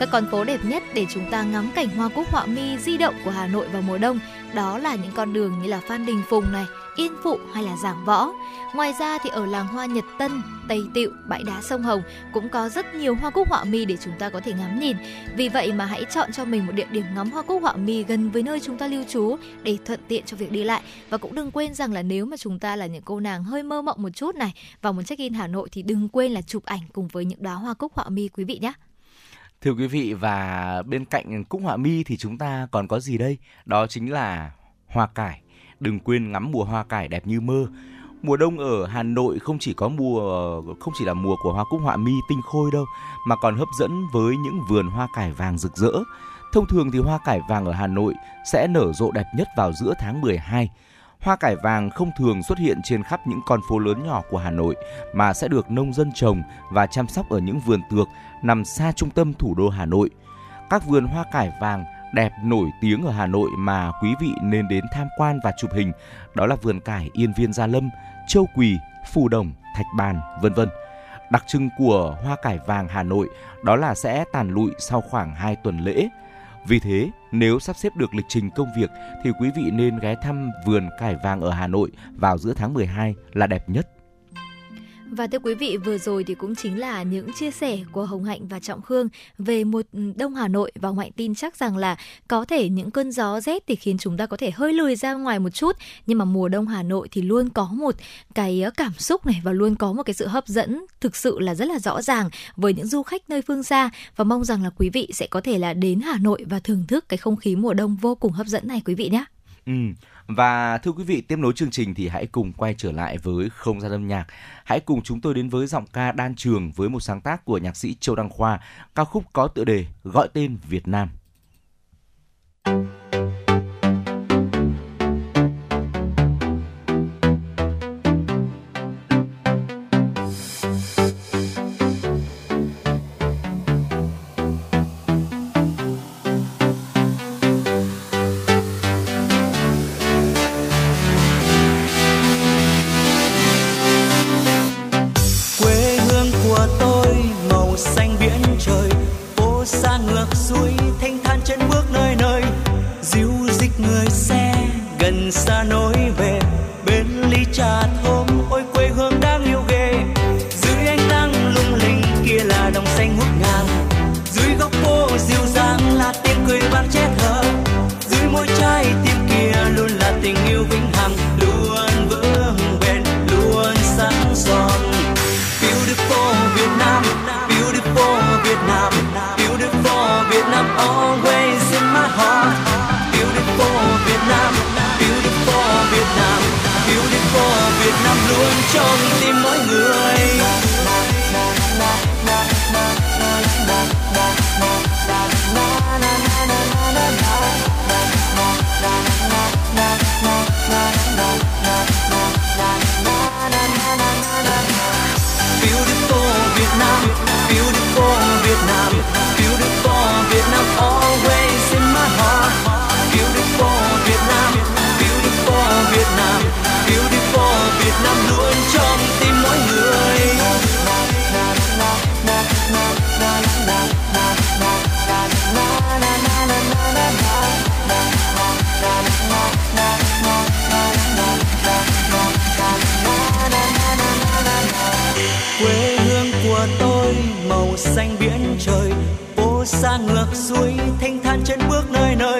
[SPEAKER 2] Các con phố đẹp nhất để chúng ta ngắm cảnh hoa cúc họa mi di động của Hà Nội vào mùa đông đó là những con đường như là Phan Đình Phùng này, Yên Phụ hay là Giảng Võ. Ngoài ra thì ở làng hoa Nhật Tân, Tây Tịu, bãi đá sông Hồng cũng có rất nhiều hoa cúc họa mi để chúng ta có thể ngắm nhìn. Vì vậy mà hãy chọn cho mình một địa điểm ngắm hoa cúc họa mi gần với nơi chúng ta lưu trú để thuận tiện cho việc đi lại. Và cũng đừng quên rằng là nếu mà chúng ta là những cô nàng hơi mơ mộng một chút này và muốn check in Hà Nội thì đừng quên là chụp ảnh cùng với những đóa hoa cúc họa mi quý vị nhé.
[SPEAKER 3] Thưa quý vị, và bên cạnh cúc họa mi thì chúng ta còn có gì đây? Đó chính là hoa cải. Đừng quên ngắm mùa hoa cải đẹp như mơ. Mùa đông ở Hà Nội không chỉ có mùa, không chỉ là mùa của hoa cúc họa mi tinh khôi đâu, mà còn hấp dẫn với những vườn hoa cải vàng rực rỡ. Thông thường thì hoa cải vàng ở Hà Nội sẽ nở rộ đẹp nhất vào giữa tháng 12. Hoa cải vàng không thường xuất hiện trên khắp những con phố lớn nhỏ của Hà Nội, mà sẽ được nông dân trồng và chăm sóc ở những vườn tược nằm xa trung tâm thủ đô Hà Nội. Các vườn hoa cải vàng đẹp nổi tiếng ở Hà Nội mà quý vị nên đến tham quan và chụp hình, đó là vườn cải Yên Viên Gia Lâm, Châu Quỳ, Phù Đồng, Thạch Bàn, vân vân. Đặc trưng của hoa cải vàng Hà Nội đó là sẽ tàn lụi sau khoảng 2 tuần lễ. Vì thế, nếu sắp xếp được lịch trình công việc thì quý vị nên ghé thăm vườn cải vàng ở Hà Nội vào giữa tháng 12 là đẹp nhất.
[SPEAKER 2] Và thưa quý vị, vừa rồi thì cũng chính là những chia sẻ của Hồng Hạnh và Trọng Khương về một ừ, Đông Hà Nội và Hồng Hạnh tin chắc rằng là có thể những cơn gió rét thì khiến chúng ta có thể hơi lùi ra ngoài một chút, nhưng mà mùa Đông Hà Nội thì luôn có một cái ờ, cảm xúc này và luôn có một cái sự hấp dẫn thực sự là rất là rõ ràng với những du khách nơi phương xa và mong rằng là quý vị sẽ có thể là đến Hà Nội và thưởng thức cái không khí mùa đông vô cùng hấp dẫn này quý vị nhé.
[SPEAKER 3] Ừ. Và thưa quý vị, tiếp nối chương trình thì hãy cùng quay trở lại với không gian âm nhạc. Hãy cùng chúng tôi đến với giọng ca đan trường với một sáng tác của nhạc sĩ Châu Đăng Khoa, ca khúc có tựa đề Gọi tên Việt Nam.
[SPEAKER 8] người luôn trong xanh biển trời phố xa ngược suối thanh thản chân bước nơi nơi.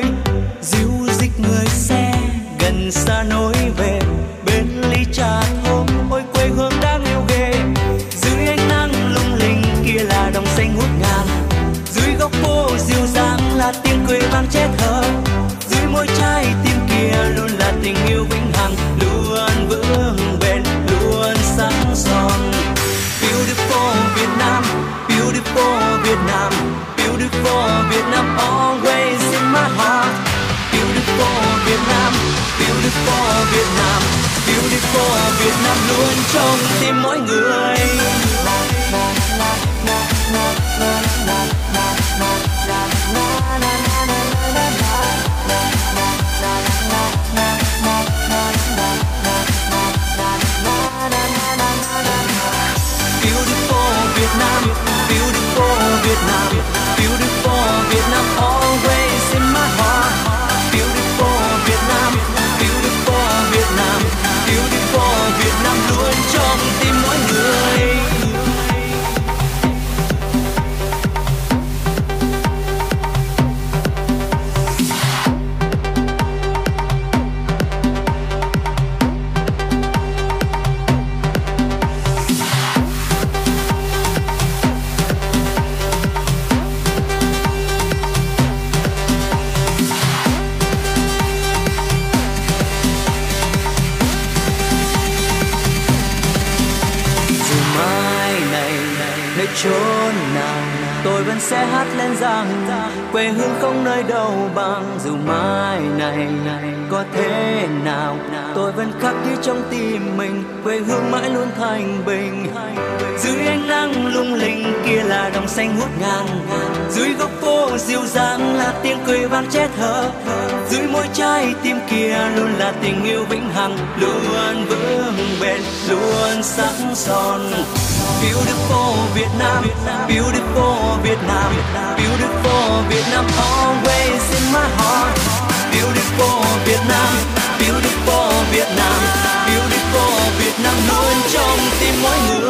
[SPEAKER 8] Trong tim mình, quê hương mãi luôn thanh bình. Dưới ánh nắng lung linh kia là đồng xanh ngút ngàn dưới góc phố dịu dàng là tiếng cười vang chết thở. Dưới môi trái tim kia luôn là tình yêu vĩnh hằng. Luôn vững bền, luôn sắc son. Beautiful Việt Nam beautiful Việt Nam beautiful Việt Nam. oh trong tim mỗi người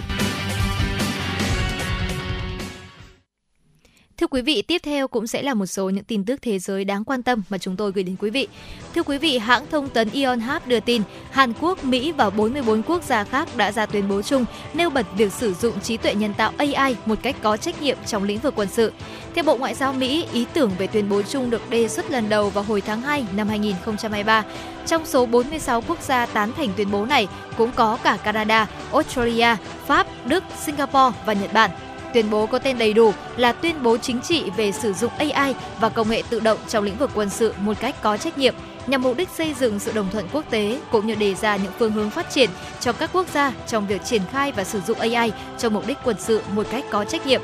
[SPEAKER 2] Thưa quý vị, tiếp theo cũng sẽ là một số những tin tức thế giới đáng quan tâm mà chúng tôi gửi đến quý vị. Thưa quý vị, hãng thông tấn Ion Hap đưa tin Hàn Quốc, Mỹ và 44 quốc gia khác đã ra tuyên bố chung nêu bật việc sử dụng trí tuệ nhân tạo AI một cách có trách nhiệm trong lĩnh vực quân sự. Theo Bộ Ngoại giao Mỹ, ý tưởng về tuyên bố chung được đề xuất lần đầu vào hồi tháng 2 năm 2023. Trong số 46 quốc gia tán thành tuyên bố này cũng có cả Canada, Australia, Pháp, Đức, Singapore và Nhật Bản. Tuyên bố có tên đầy đủ là Tuyên bố chính trị về sử dụng AI và công nghệ tự động trong lĩnh vực quân sự một cách có trách nhiệm nhằm mục đích xây dựng sự đồng thuận quốc tế cũng như đề ra những phương hướng phát triển cho các quốc gia trong việc triển khai và sử dụng AI cho mục đích quân sự một cách có trách nhiệm.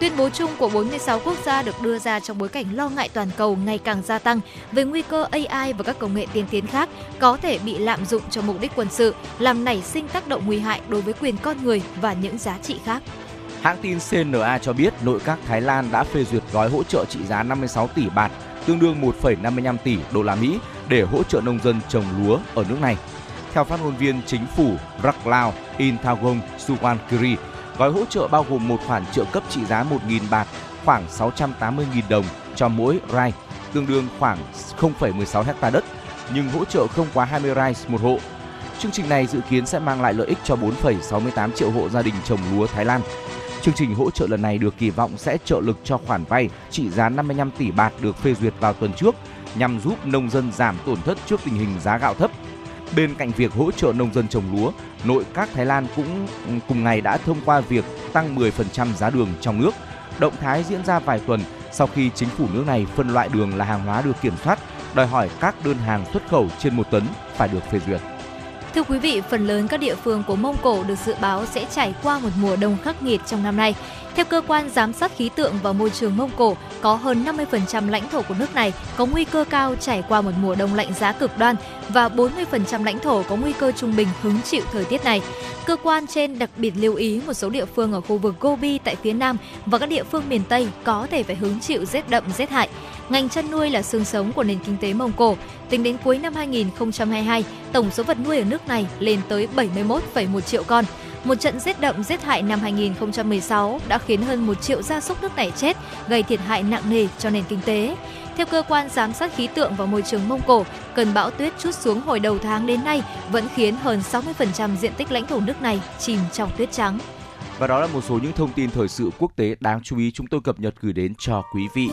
[SPEAKER 2] Tuyên bố chung của 46 quốc gia được đưa ra trong bối cảnh lo ngại toàn cầu ngày càng gia tăng về nguy cơ AI và các công nghệ tiên tiến khác có thể bị lạm dụng cho mục đích quân sự, làm nảy sinh tác động nguy hại đối với quyền con người và những giá trị khác.
[SPEAKER 3] Hãng tin CNA cho biết nội các Thái Lan đã phê duyệt gói hỗ trợ trị giá 56 tỷ baht, tương đương 1,55 tỷ đô la Mỹ để hỗ trợ nông dân trồng lúa ở nước này. Theo phát ngôn viên chính phủ Raklao Inthagon Suwankiri, gói hỗ trợ bao gồm một khoản trợ cấp trị giá 1.000 baht, khoảng 680.000 đồng cho mỗi rai, tương đương khoảng 0,16 hecta đất, nhưng hỗ trợ không quá 20 rai một hộ. Chương trình này dự kiến sẽ mang lại lợi ích cho 4,68 triệu hộ gia đình trồng lúa Thái Lan. Chương trình hỗ trợ lần này được kỳ vọng sẽ trợ lực cho khoản vay trị giá 55 tỷ bạt được phê duyệt vào tuần trước nhằm giúp nông dân giảm tổn thất trước tình hình giá gạo thấp. Bên cạnh việc hỗ trợ nông dân trồng lúa, nội các Thái Lan cũng ừ, cùng ngày đã thông qua việc tăng 10% giá đường trong nước. Động thái diễn ra vài tuần sau khi chính phủ nước này phân loại đường là hàng hóa được kiểm soát, đòi hỏi các đơn hàng xuất khẩu trên một tấn phải được phê duyệt.
[SPEAKER 2] Thưa quý vị, phần lớn các địa phương của Mông Cổ được dự báo sẽ trải qua một mùa đông khắc nghiệt trong năm nay. Theo cơ quan giám sát khí tượng và môi trường Mông Cổ, có hơn 50% lãnh thổ của nước này có nguy cơ cao trải qua một mùa đông lạnh giá cực đoan và 40% lãnh thổ có nguy cơ trung bình hứng chịu thời tiết này. Cơ quan trên đặc biệt lưu ý một số địa phương ở khu vực Gobi tại phía Nam và các địa phương miền Tây có thể phải hứng chịu rét đậm rét hại. Ngành chăn nuôi là xương sống của nền kinh tế Mông Cổ. Tính đến cuối năm 2022, tổng số vật nuôi ở nước này lên tới 71,1 triệu con. Một trận rét đậm rét hại năm 2016 đã khiến hơn 1 triệu gia súc nước này chết, gây thiệt hại nặng nề cho nền kinh tế. Theo cơ quan giám sát khí tượng và môi trường Mông Cổ, cơn bão tuyết chút xuống hồi đầu tháng đến nay vẫn khiến hơn 60% diện tích lãnh thổ nước này chìm trong tuyết trắng.
[SPEAKER 3] Và đó là một số những thông tin thời sự quốc tế đáng chú ý chúng tôi cập nhật gửi đến cho quý vị.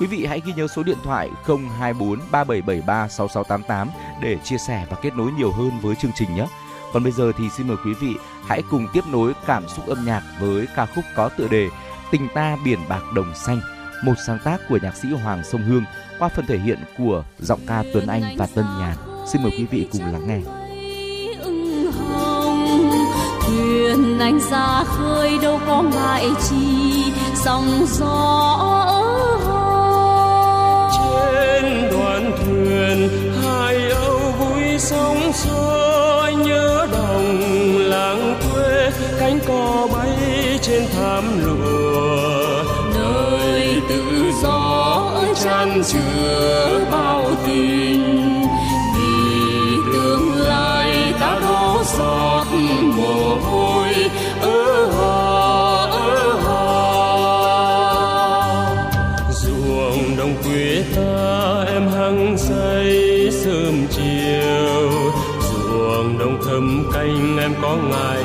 [SPEAKER 3] Quý vị hãy ghi nhớ số điện thoại 024 3773 6688 để chia sẻ và kết nối nhiều hơn với chương trình nhé. Còn bây giờ thì xin mời quý vị hãy cùng tiếp nối cảm xúc âm nhạc với ca khúc có tựa đề Tình ta biển bạc đồng xanh, một sáng tác của nhạc sĩ Hoàng Sông Hương qua phần thể hiện của giọng ca Tuấn Anh và Tân Nhàn. Xin mời quý vị cùng lắng nghe.
[SPEAKER 4] thuyền anh ra khơi đâu có ngại chi sóng gió ở
[SPEAKER 10] thuyền, hai âu vui sóng xô nhớ đồng làng quê, cánh cò bay trên thảm lụa.
[SPEAKER 4] Nơi tự do tràn chứa
[SPEAKER 10] canh em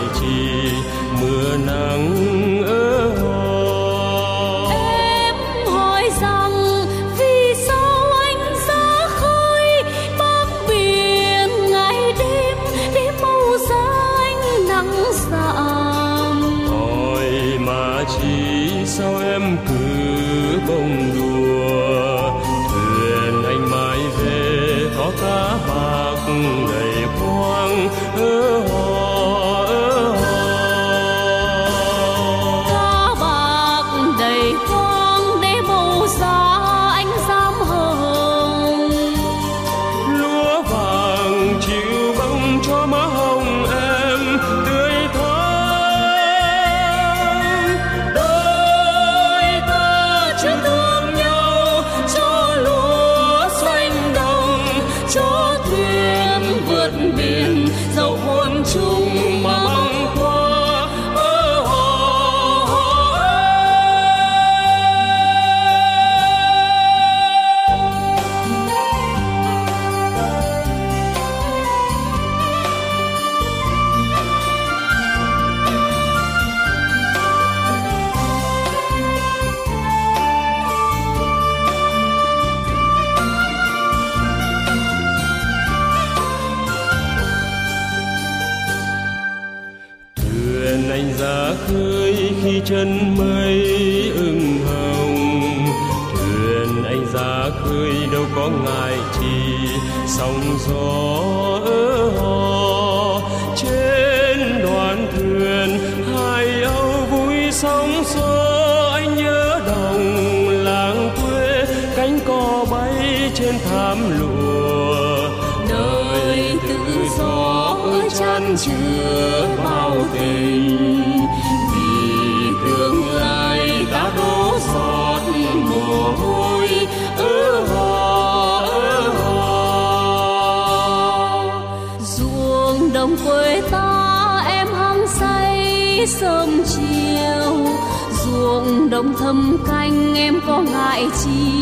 [SPEAKER 10] đồng thâm canh em có ngại chi?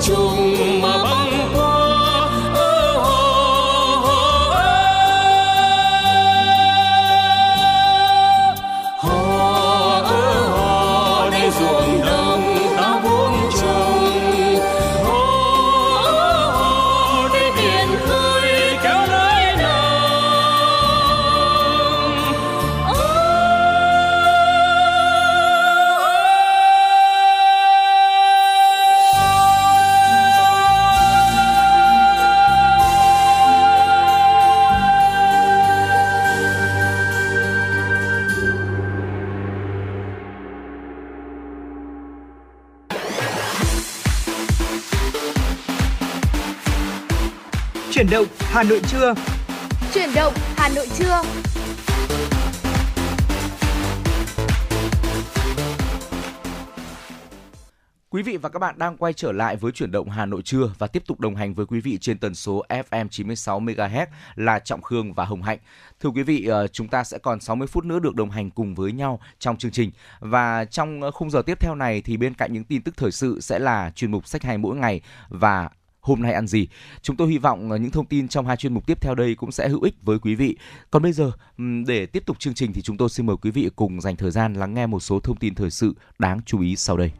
[SPEAKER 11] Chung.
[SPEAKER 12] Hà Nội trưa.
[SPEAKER 13] Chuyển động Hà Nội trưa.
[SPEAKER 3] Quý vị và các bạn đang quay trở lại với chuyển động Hà Nội trưa và tiếp tục đồng hành với quý vị trên tần số FM 96 MHz là Trọng Khương và Hồng Hạnh. Thưa quý vị, ờ, chúng ta sẽ còn 60 phút nữa được đồng hành cùng với nhau trong chương trình. Và trong khung giờ tiếp theo này thì bên cạnh những tin tức thời sự sẽ là chuyên mục sách hay mỗi ngày và hôm nay ăn gì. Chúng tôi hy vọng ờ, những thông tin trong hai chuyên mục tiếp theo đây cũng sẽ hữu ích với quý vị. Còn bây giờ, để tiếp tục chương trình thì chúng tôi xin mời quý vị cùng dành thời gian lắng nghe một số thông tin thời sự đáng chú ý sau đây.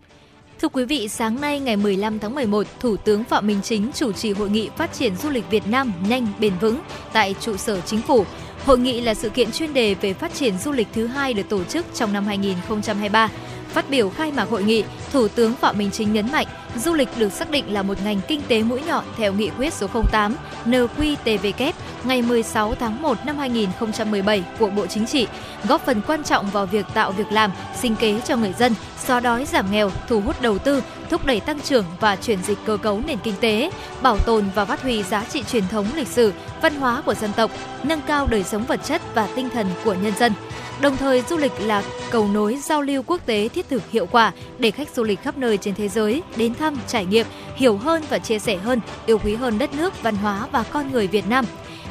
[SPEAKER 2] Thưa quý vị, sáng nay ngày 15 tháng 11, Thủ tướng Phạm Minh Chính chủ trì hội nghị phát triển du lịch Việt Nam nhanh bền vững tại trụ sở chính phủ. Hội nghị là sự kiện chuyên đề về phát triển du lịch thứ hai được tổ chức trong năm 2023. Phát biểu khai mạc hội nghị, Thủ tướng Phạm Minh Chính nhấn mạnh, du lịch được xác định là một ngành kinh tế mũi nhọn theo nghị quyết số 08 NQTVK ngày 16 tháng 1 năm 2017 của Bộ Chính trị, góp phần quan trọng vào việc tạo việc làm, sinh kế cho người dân, xóa đói giảm nghèo, thu hút đầu tư, thúc đẩy tăng trưởng và chuyển dịch cơ cấu nền kinh tế, bảo tồn và phát huy giá trị truyền thống lịch sử, văn hóa của dân tộc, nâng cao đời sống vật chất và tinh thần của nhân dân. Đồng thời, du lịch là cầu nối giao lưu quốc tế thiết thực hiệu quả để khách du lịch khắp nơi trên thế giới đến thăm, trải nghiệm, hiểu hơn và chia sẻ hơn, yêu quý hơn đất nước, văn hóa và con người Việt Nam.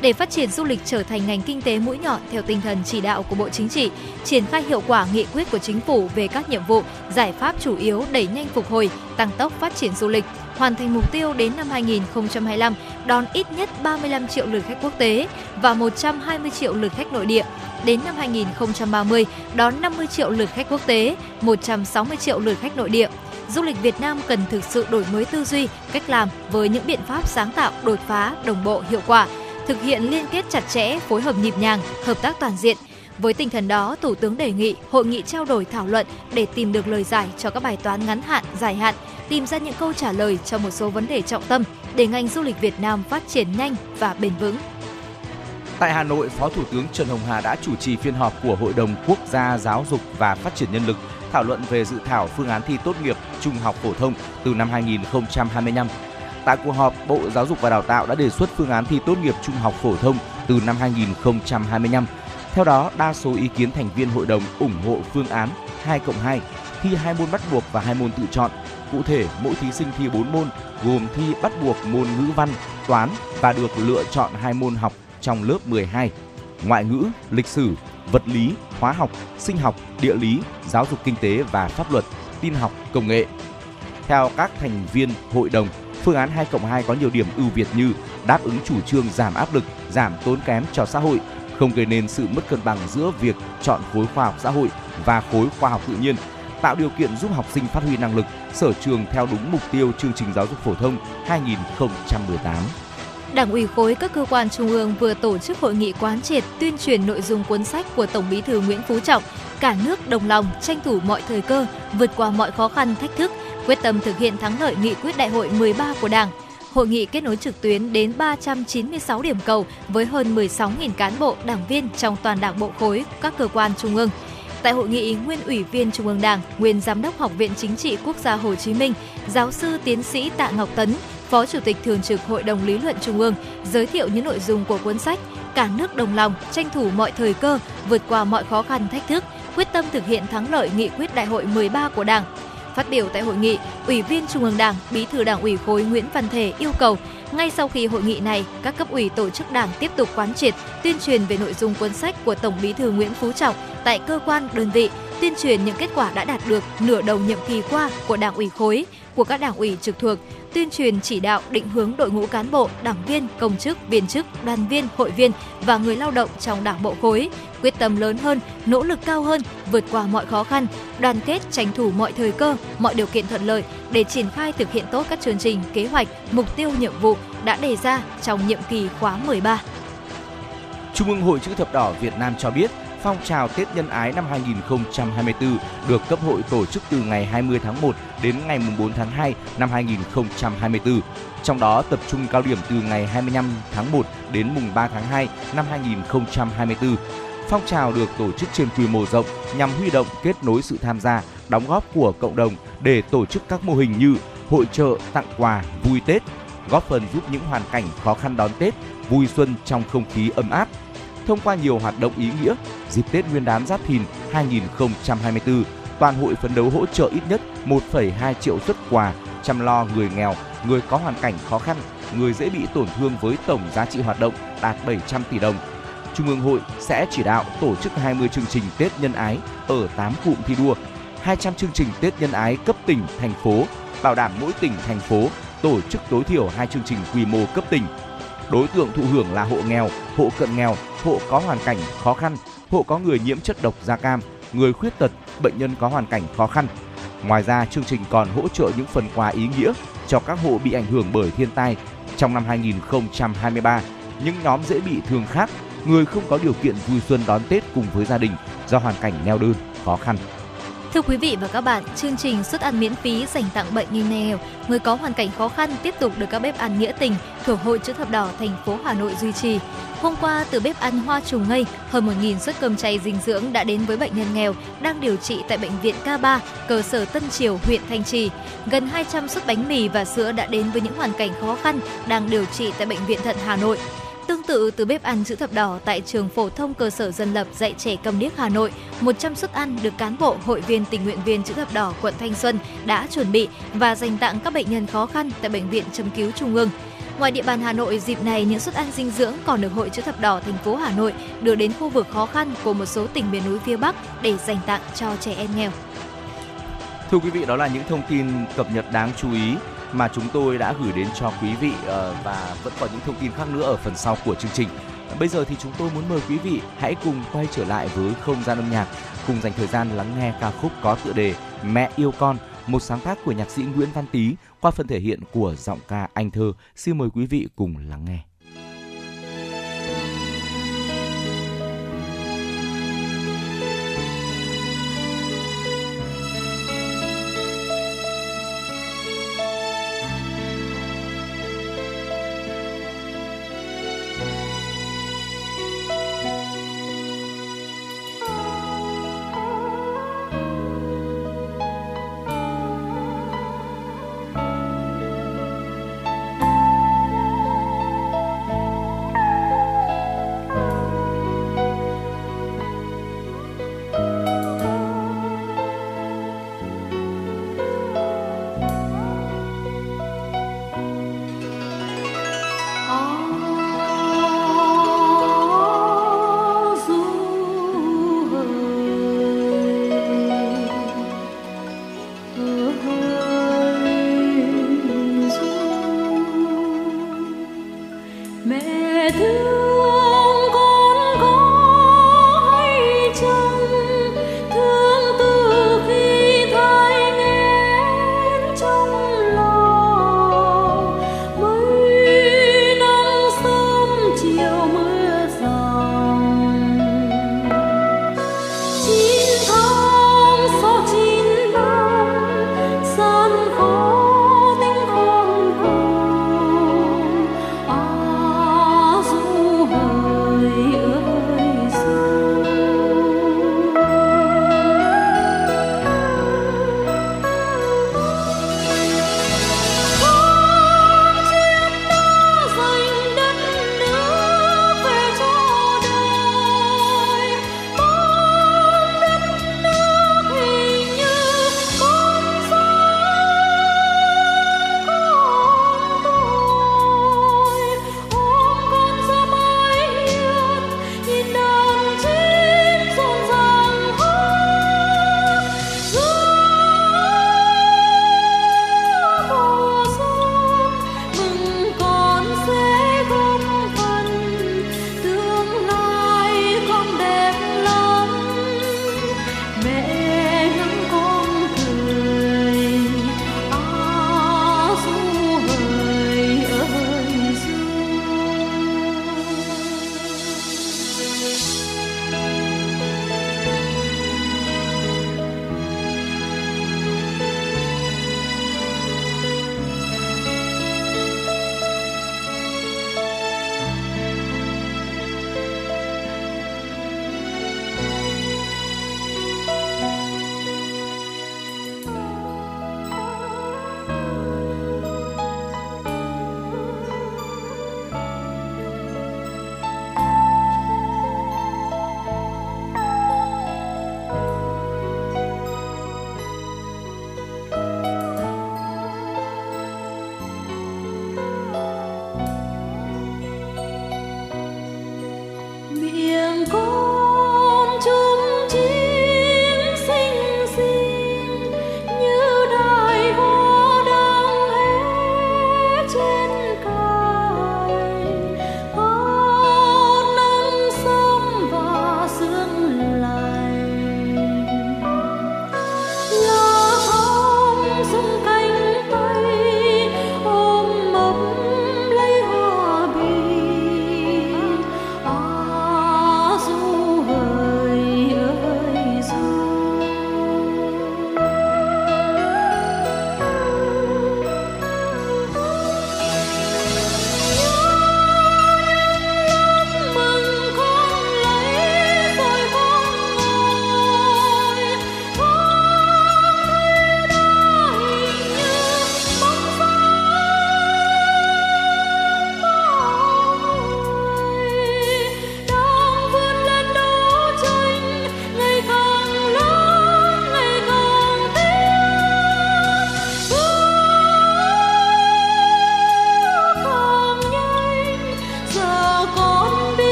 [SPEAKER 2] Để phát triển du lịch trở thành ngành kinh tế mũi nhọn theo tinh thần chỉ đạo của Bộ Chính trị, triển khai hiệu quả nghị quyết của Chính phủ về các nhiệm vụ, giải pháp chủ yếu đẩy nhanh phục hồi, tăng tốc phát triển du lịch, hoàn thành mục tiêu đến năm 2025 đón ít nhất 35 triệu lượt khách quốc tế và 120 triệu lượt khách nội địa. Đến năm 2030 đón 50 triệu lượt khách quốc tế, 160 triệu lượt khách nội địa. Du lịch Việt Nam cần thực sự đổi mới tư duy, cách làm với những biện pháp sáng tạo, đột phá, đồng bộ, hiệu quả, thực hiện liên kết chặt chẽ, phối hợp nhịp nhàng, hợp tác toàn diện. Với tinh thần đó, Thủ tướng đề nghị hội nghị trao đổi thảo luận để tìm được lời giải cho các bài toán ngắn hạn, dài hạn, tìm ra những câu trả lời cho một số vấn đề trọng tâm để ngành du lịch Việt Nam phát triển nhanh và bền vững.
[SPEAKER 3] Tại Hà Nội, Phó Thủ tướng Trần Hồng Hà đã chủ trì phiên họp của Hội đồng Quốc gia Giáo dục và Phát triển Nhân lực thảo luận về dự thảo phương án thi tốt nghiệp trung học phổ thông từ năm 2025. Tại cuộc họp, Bộ Giáo dục và Đào tạo đã đề xuất phương án thi tốt nghiệp trung học phổ thông từ năm 2025. Theo đó, đa số ý kiến thành viên hội đồng ủng hộ phương án 2 cộng 2, thi hai môn bắt buộc và hai môn tự chọn. Cụ thể, mỗi thí sinh thi 4 môn, gồm thi bắt buộc môn ngữ văn, toán và được lựa chọn hai môn học trong lớp 12, ngoại ngữ, lịch sử, vật lý, hóa học, sinh học, địa lý, giáo dục kinh tế và pháp luật, tin học, công nghệ. Theo các thành viên hội đồng, phương án 2 cộng 2 có nhiều điểm ưu việt như đáp ứng chủ trương giảm áp lực, giảm tốn kém cho xã hội, không gây nên sự mất cân bằng giữa việc chọn khối khoa học xã hội và khối khoa học tự nhiên, tạo điều kiện giúp học sinh phát huy năng lực, sở trường theo đúng mục tiêu chương trình giáo dục phổ thông 2018.
[SPEAKER 2] Đảng ủy khối các cơ quan trung ương vừa tổ chức hội nghị quán triệt tuyên truyền nội dung cuốn sách của Tổng Bí thư Nguyễn Phú Trọng, cả nước đồng lòng tranh thủ mọi thời cơ, vượt qua mọi khó khăn thách thức, quyết tâm thực hiện thắng lợi nghị quyết đại hội 13 của Đảng. Hội nghị kết nối trực tuyến đến 396 điểm cầu với hơn 16.000 cán bộ, đảng viên trong toàn đảng bộ khối, các cơ quan trung ương. Tại hội nghị, nguyên ủy viên Trung ương Đảng, nguyên giám đốc Học viện Chính trị Quốc gia Hồ Chí Minh, giáo sư tiến sĩ Tạ Ngọc Tấn, Phó Chủ tịch Thường trực Hội đồng Lý luận Trung ương giới thiệu những nội dung của cuốn sách Cả nước đồng lòng, tranh thủ mọi thời cơ, vượt qua mọi khó khăn thách thức, quyết tâm thực hiện thắng lợi nghị quyết đại hội 13 của Đảng. Phát biểu tại hội nghị, Ủy viên Trung ương Đảng, Bí thư Đảng ủy khối Nguyễn Văn Thể yêu cầu ngay sau khi hội nghị này, các cấp ủy tổ chức đảng tiếp tục quán triệt, tuyên truyền về nội dung cuốn sách của Tổng Bí thư Nguyễn Phú Trọng tại cơ quan, đơn vị, tuyên truyền những kết quả đã đạt được nửa đầu nhiệm kỳ qua của Đảng ủy khối, của các đảng ủy trực thuộc, tuyên truyền chỉ đạo định hướng đội ngũ cán bộ, đảng viên, công chức, viên chức, đoàn viên, hội viên và người lao động trong đảng bộ khối, quyết tâm lớn hơn, nỗ lực cao hơn, vượt qua mọi khó khăn, đoàn kết tranh thủ mọi thời cơ, mọi điều kiện thuận lợi để triển khai thực hiện tốt các chương trình, kế hoạch, mục tiêu nhiệm vụ đã đề ra trong nhiệm kỳ khóa 13.
[SPEAKER 3] Trung ương Hội chữ thập đỏ Việt Nam cho biết, phong trào Tết Nhân ái năm 2024 được cấp hội tổ chức từ ngày 20 tháng 1 đến ngày 4 tháng 2 năm 2024. Trong đó tập trung cao điểm từ ngày 25 tháng 1 đến mùng 3 tháng 2 năm 2024. Phong trào được tổ chức trên quy mô rộng nhằm huy động kết nối sự tham gia, đóng góp của cộng đồng để tổ chức các mô hình như hội trợ, tặng quà, vui Tết, góp phần giúp những hoàn cảnh khó khăn đón Tết, vui xuân trong không khí ấm áp. Thông qua nhiều hoạt động ý nghĩa, dịp Tết Nguyên đán Giáp Thìn 2024, toàn hội phấn đấu hỗ trợ ít nhất 1,2 triệu xuất quà chăm lo người nghèo, người có hoàn cảnh khó khăn, người dễ bị tổn thương với tổng giá trị hoạt động đạt 700 tỷ đồng. Trung ương hội sẽ chỉ đạo tổ chức 20 chương trình Tết nhân ái ở 8 cụm thi đua, 200 chương trình Tết nhân ái cấp tỉnh, thành phố, bảo đảm mỗi tỉnh, thành phố tổ chức tối thiểu hai chương trình quy mô cấp tỉnh. Đối tượng thụ hưởng là hộ nghèo, hộ cận nghèo, hộ có hoàn cảnh khó khăn, hộ có người nhiễm chất độc da cam, người khuyết tật, bệnh nhân có hoàn cảnh khó khăn. Ngoài ra, chương trình còn hỗ trợ những phần quà ý nghĩa cho các hộ bị ảnh hưởng bởi thiên tai trong năm 2023, những nhóm dễ bị thương khác, người không có điều kiện vui xuân đón Tết cùng với gia đình do hoàn cảnh neo đơn, khó khăn.
[SPEAKER 2] Thưa quý vị và các bạn, chương trình suất ăn miễn phí dành tặng bệnh nhân nghèo, người có hoàn cảnh khó khăn tiếp tục được các bếp ăn nghĩa tình thuộc Hội chữ thập đỏ thành phố Hà Nội duy trì. Hôm qua, từ bếp ăn Hoa Trùng Ngây, hơn 1.000 suất cơm chay dinh dưỡng đã đến với bệnh nhân nghèo đang điều trị tại bệnh viện K3, cơ sở Tân Triều, huyện Thanh Trì. Gần 200 suất bánh mì và sữa đã đến với những hoàn cảnh khó khăn đang điều trị tại bệnh viện Thận Hà Nội. Tương tự từ bếp ăn chữ thập đỏ tại trường phổ thông cơ sở dân lập dạy trẻ cầm điếc Hà Nội, 100 suất ăn được cán bộ hội viên tình nguyện viên chữ thập đỏ quận Thanh Xuân đã chuẩn bị và dành tặng các bệnh nhân khó khăn tại bệnh viện châm cứu Trung ương. Ngoài địa bàn Hà Nội, dịp này những suất ăn dinh dưỡng còn được Hội chữ thập đỏ thành phố Hà Nội đưa đến khu vực khó khăn của một số tỉnh miền núi phía Bắc để dành tặng cho trẻ em nghèo.
[SPEAKER 3] Thưa quý vị, đó là những thông tin cập nhật đáng chú ý mà chúng tôi đã gửi đến cho quý vị ờ, và vẫn còn những thông tin khác nữa ở phần sau của chương trình. Bây giờ thì chúng tôi muốn mời quý vị hãy cùng quay trở lại với không gian âm nhạc, cùng dành thời gian lắng nghe ca khúc có tựa đề Mẹ yêu con, một sáng tác của nhạc sĩ Nguyễn Văn Tý qua phần thể hiện của giọng ca Anh Thơ. Xin mời quý vị cùng lắng nghe.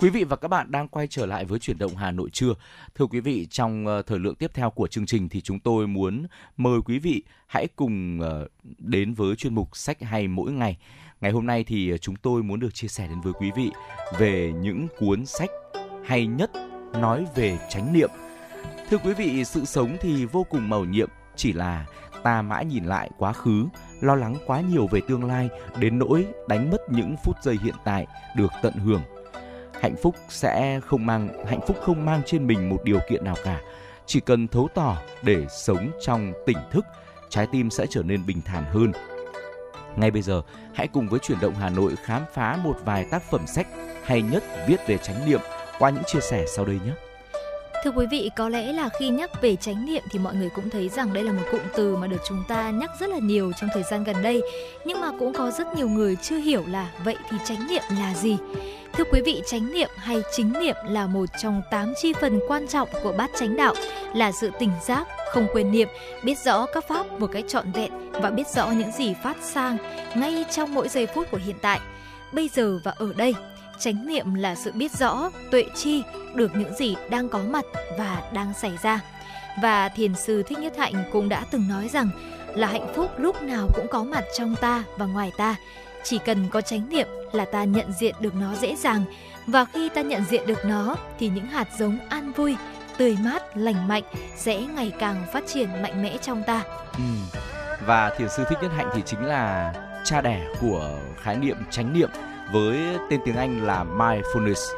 [SPEAKER 3] Quý vị và các bạn đang quay trở lại với chuyển động Hà Nội trưa. Thưa quý vị, trong ờ, thời lượng tiếp theo của chương trình thì chúng tôi muốn mời quý vị hãy cùng ờ, đến với chuyên mục sách hay mỗi ngày. Ngày hôm nay thì ờ, chúng tôi muốn được chia sẻ đến với quý vị về những cuốn sách hay nhất nói về chánh niệm. Thưa quý vị, sự sống thì vô cùng màu nhiệm, chỉ là ta mãi nhìn lại quá khứ, lo lắng quá nhiều về tương lai đến nỗi đánh mất những phút giây hiện tại được tận hưởng hạnh phúc sẽ không mang, hạnh phúc không mang trên mình một điều kiện nào cả. Chỉ cần thấu tỏ để sống trong tỉnh thức, trái tim sẽ trở nên bình thản hơn. Ngay bây giờ, hãy cùng với chuyển động hà nội khám phá một vài tác phẩm sách hay nhất viết về chánh niệm qua những chia sẻ sau đây nhé.
[SPEAKER 2] Thưa quý vị, có lẽ là khi nhắc về chánh niệm thì mọi người cũng thấy rằng đây là một cụm từ mà được chúng ta nhắc rất là nhiều trong thời gian gần đây. Nhưng mà cũng có rất nhiều người chưa hiểu là vậy thì chánh niệm là gì. Thưa quý vị, chánh niệm hay chính niệm là một trong tám chi phần quan trọng của bát chánh đạo, là sự tỉnh giác, không quên niệm, biết rõ các pháp một cách trọn vẹn và biết rõ những gì phát sang ngay trong mỗi giây phút của hiện tại, bây giờ và ở đây. Chánh niệm là sự biết rõ, tuệ chi được những gì đang có mặt và đang xảy ra. Và thiền sư Thích Nhất Hạnh cũng đã từng nói rằng là hạnh phúc lúc nào cũng có mặt trong ta và ngoài ta chỉ cần có chánh niệm là ta nhận diện được nó dễ dàng và khi ta nhận diện được nó thì những hạt giống an vui tươi mát lành mạnh sẽ ngày càng phát triển mạnh mẽ trong ta
[SPEAKER 3] ừ. và thiền sư thích nhất hạnh thì chính là cha đẻ của khái niệm chánh niệm với tên tiếng anh là mindfulness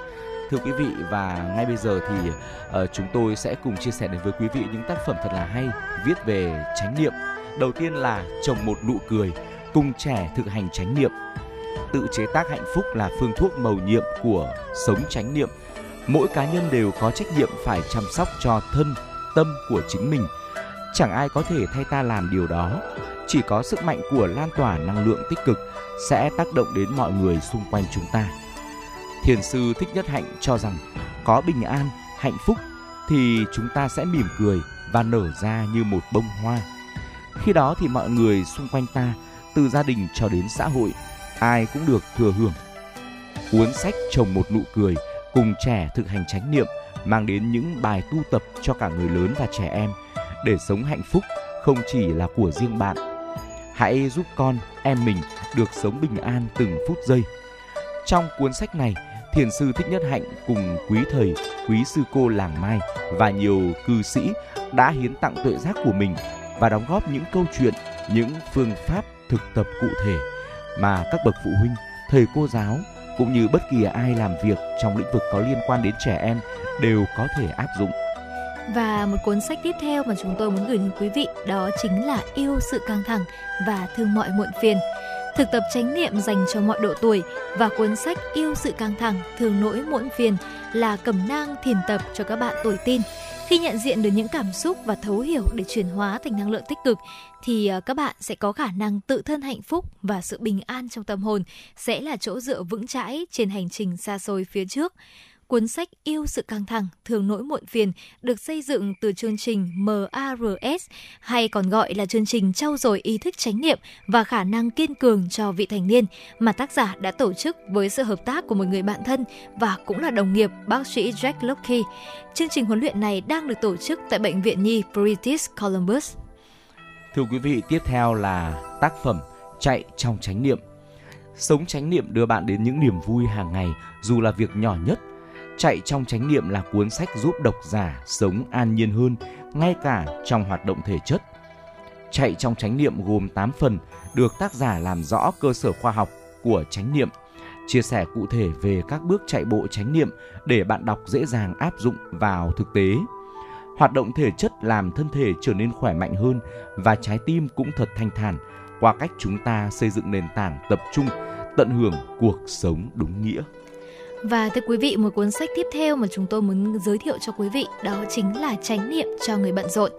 [SPEAKER 3] thưa quý vị và ngay bây giờ thì uh, chúng tôi sẽ cùng chia sẻ đến với quý vị những tác phẩm thật là hay viết về chánh niệm đầu tiên là trồng một nụ cười cùng trẻ thực hành chánh niệm. Tự chế tác hạnh phúc là phương thuốc màu nhiệm của sống chánh niệm. Mỗi cá nhân đều có trách nhiệm phải chăm sóc cho thân, tâm của chính mình. Chẳng ai có thể thay ta làm điều đó. Chỉ có sức mạnh của lan tỏa năng lượng tích cực sẽ tác động đến mọi người xung quanh chúng ta. Thiền sư Thích Nhất Hạnh cho rằng có bình an, hạnh phúc thì chúng ta sẽ mỉm cười và nở ra như một bông hoa. Khi đó thì mọi người xung quanh ta từ gia đình cho đến xã hội, ai cũng được thừa hưởng. Cuốn sách Trồng một nụ cười cùng trẻ thực hành chánh niệm mang đến những bài tu tập cho cả người lớn và trẻ em để sống hạnh phúc không chỉ là của riêng bạn. Hãy giúp con, em mình được sống bình an từng phút giây. Trong cuốn sách này, Thiền sư Thích Nhất Hạnh cùng quý thầy, quý sư cô làng Mai và nhiều cư sĩ đã hiến tặng tuệ giác của mình và đóng góp những câu chuyện, những phương pháp thực tập cụ thể mà các bậc phụ huynh, thầy cô giáo cũng như bất kỳ ai làm việc trong lĩnh vực có liên quan đến trẻ em đều có thể áp dụng.
[SPEAKER 2] Và một cuốn sách tiếp theo mà chúng tôi muốn gửi đến quý vị đó chính là Yêu sự căng thẳng và thương mọi muộn phiền. Thực tập chánh niệm dành cho mọi độ tuổi và cuốn sách Yêu sự căng thẳng, thường nỗi muộn phiền là cẩm nang thiền tập cho các bạn tuổi tin khi nhận diện được những cảm xúc và thấu hiểu để chuyển hóa thành năng lượng tích cực thì à, các bạn sẽ có khả năng tự thân hạnh phúc và sự bình an trong tâm hồn sẽ là chỗ dựa vững chãi trên hành trình xa xôi phía trước. Cuốn sách Yêu sự căng thẳng, thường nỗi muộn phiền được xây dựng từ chương trình MARS hay còn gọi là chương trình trau dồi ý thức chánh niệm và khả năng kiên cường cho vị thành niên mà tác giả đã tổ chức với sự hợp tác của một người bạn thân và cũng là đồng nghiệp bác sĩ Jack Locke. Chương trình huấn luyện này đang được tổ chức tại Bệnh viện Nhi British Columbus.
[SPEAKER 3] Thưa quý vị, tiếp theo là tác phẩm Chạy trong chánh niệm. Sống chánh niệm đưa bạn đến những niềm vui hàng ngày dù là việc nhỏ nhất. Chạy trong chánh niệm là cuốn sách giúp độc giả sống an nhiên hơn ngay cả trong hoạt động thể chất. Chạy trong chánh niệm gồm 8 phần được tác giả làm rõ cơ sở khoa học của chánh niệm, chia sẻ cụ thể về các bước chạy bộ chánh niệm để bạn đọc dễ dàng áp dụng vào thực tế. Hoạt động thể chất làm thân thể trở nên khỏe mạnh hơn và trái tim cũng thật thanh thản qua cách chúng ta xây dựng nền tảng tập trung tận hưởng cuộc sống đúng nghĩa.
[SPEAKER 2] Và thưa quý vị, một cuốn sách tiếp theo mà chúng tôi muốn giới thiệu cho quý vị đó chính là Chánh niệm cho người bận rộn.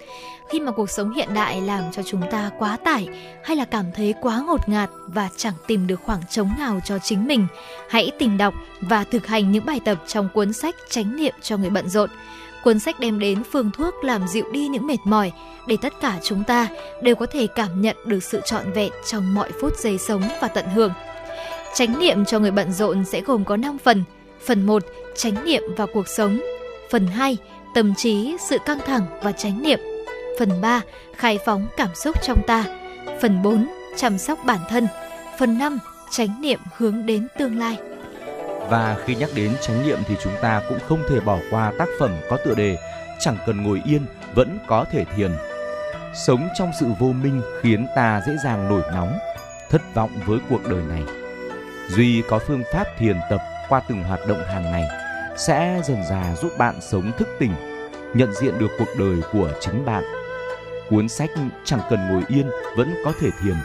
[SPEAKER 2] Khi mà cuộc sống hiện đại làm cho chúng ta quá tải hay là cảm thấy quá ngột ngạt và chẳng tìm được khoảng trống nào cho chính mình, hãy tìm đọc và thực hành những bài tập trong cuốn sách Chánh niệm cho người bận rộn. Cuốn sách đem đến phương thuốc làm dịu đi những mệt mỏi để tất cả chúng ta đều có thể cảm nhận được sự trọn vẹn trong mọi phút giây sống và tận hưởng. Chánh niệm cho người bận rộn sẽ gồm có 5 phần. Phần 1, chánh niệm và cuộc sống. Phần 2, tâm trí, sự căng thẳng và chánh niệm. Phần 3, khai phóng cảm xúc trong ta. Phần 4, chăm sóc bản thân. Phần 5, chánh niệm hướng đến tương lai.
[SPEAKER 3] Và khi nhắc đến chánh niệm thì chúng ta cũng không thể bỏ qua tác phẩm có tựa đề Chẳng cần ngồi yên vẫn có thể thiền. Sống trong sự vô minh khiến ta dễ dàng nổi nóng, thất vọng với cuộc đời này. Duy có phương pháp thiền tập qua từng hoạt động hàng ngày sẽ dần dà giúp bạn sống thức tỉnh, nhận diện được cuộc đời của chính bạn. Cuốn sách Chẳng cần ngồi yên vẫn có thể thiền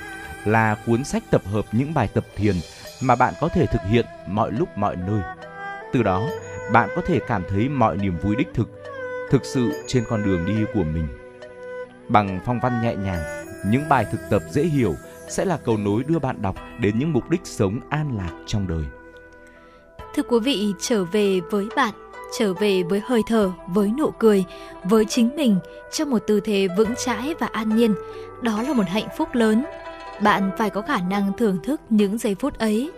[SPEAKER 3] là cuốn sách tập hợp những bài tập thiền mà bạn có thể thực hiện mọi lúc mọi nơi. Từ đó, bạn có thể cảm thấy mọi niềm vui đích thực, thực sự trên con đường đi của mình. Bằng phong văn nhẹ nhàng, những bài thực tập dễ hiểu sẽ là cầu nối đưa bạn đọc đến những mục đích sống an lạc trong đời.
[SPEAKER 2] Thưa quý vị, trở về với bạn, trở về với hơi thở, với nụ cười, với chính mình trong một tư thế vững chãi và an nhiên, đó là một hạnh phúc lớn. Bạn phải có khả năng thưởng thức những giây phút ấy.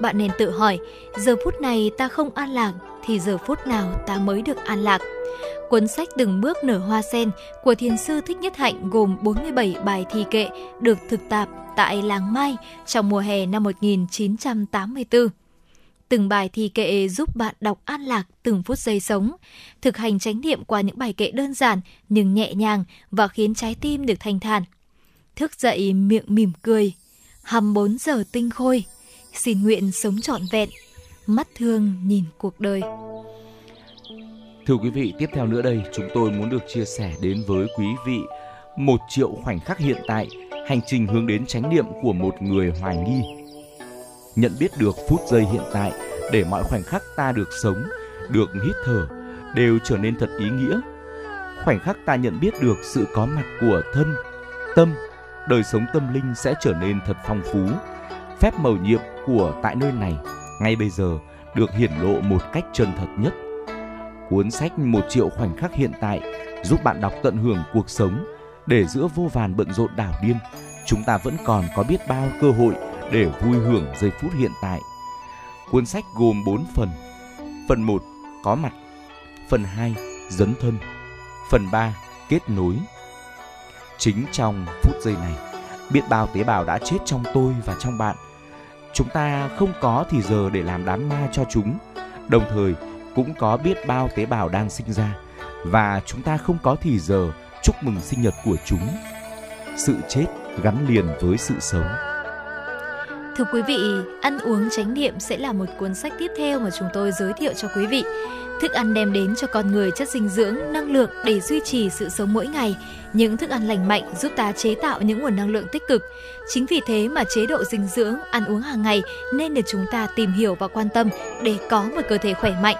[SPEAKER 2] Bạn nên tự hỏi, giờ phút này ta không an lạc thì giờ phút nào ta mới được an lạc. Cuốn sách Từng bước nở hoa sen của thiền sư Thích Nhất Hạnh gồm 47 bài thi kệ được thực tạp tại Làng Mai trong mùa hè năm 1984. Từng bài thi kệ giúp bạn đọc an lạc từng phút giây sống, thực hành chánh niệm qua những bài kệ đơn giản nhưng nhẹ nhàng và khiến trái tim được thanh thản. Thức dậy miệng mỉm cười, hầm 4 giờ tinh khôi, xin nguyện sống trọn vẹn, mắt thương nhìn cuộc đời.
[SPEAKER 3] Thưa quý vị, tiếp theo nữa đây chúng tôi muốn được chia sẻ đến với quý vị một triệu khoảnh khắc hiện tại, hành trình hướng đến chánh niệm của một người hoài nghi. Nhận biết được phút giây hiện tại để mọi khoảnh khắc ta được sống, được hít thở đều trở nên thật ý nghĩa. Khoảnh khắc ta nhận biết được sự có mặt của thân, tâm, đời sống tâm linh sẽ trở nên thật phong phú. Phép mầu nhiệm của tại nơi này ngay bây giờ được hiển lộ một cách chân thật nhất Cuốn sách Một triệu khoảnh khắc hiện tại giúp bạn đọc tận hưởng cuộc sống để giữa vô vàn bận rộn đảo điên, chúng ta vẫn còn có biết bao cơ hội để vui hưởng giây phút hiện tại. Cuốn sách gồm 4 phần. Phần 1 có mặt, phần 2 dấn thân, phần 3 kết nối. Chính trong phút giây này, biết bao tế bào đã chết trong tôi và trong bạn. Chúng ta không có thì giờ để làm đám ma cho chúng, đồng thời cũng có biết bao tế bào đang sinh ra và chúng ta không có thì giờ chúc mừng sinh nhật của chúng. Sự chết gắn liền với sự sống.
[SPEAKER 2] Thưa quý vị, ăn uống chánh niệm sẽ là một cuốn sách tiếp theo mà chúng tôi giới thiệu cho quý vị. Thức ăn đem đến cho con người chất dinh dưỡng, năng lượng để duy trì sự sống mỗi ngày. Những thức ăn lành mạnh giúp ta chế tạo những nguồn năng lượng tích cực. Chính vì thế mà chế độ dinh dưỡng, ăn uống hàng ngày nên được chúng ta tìm hiểu và quan tâm để có một cơ thể khỏe mạnh.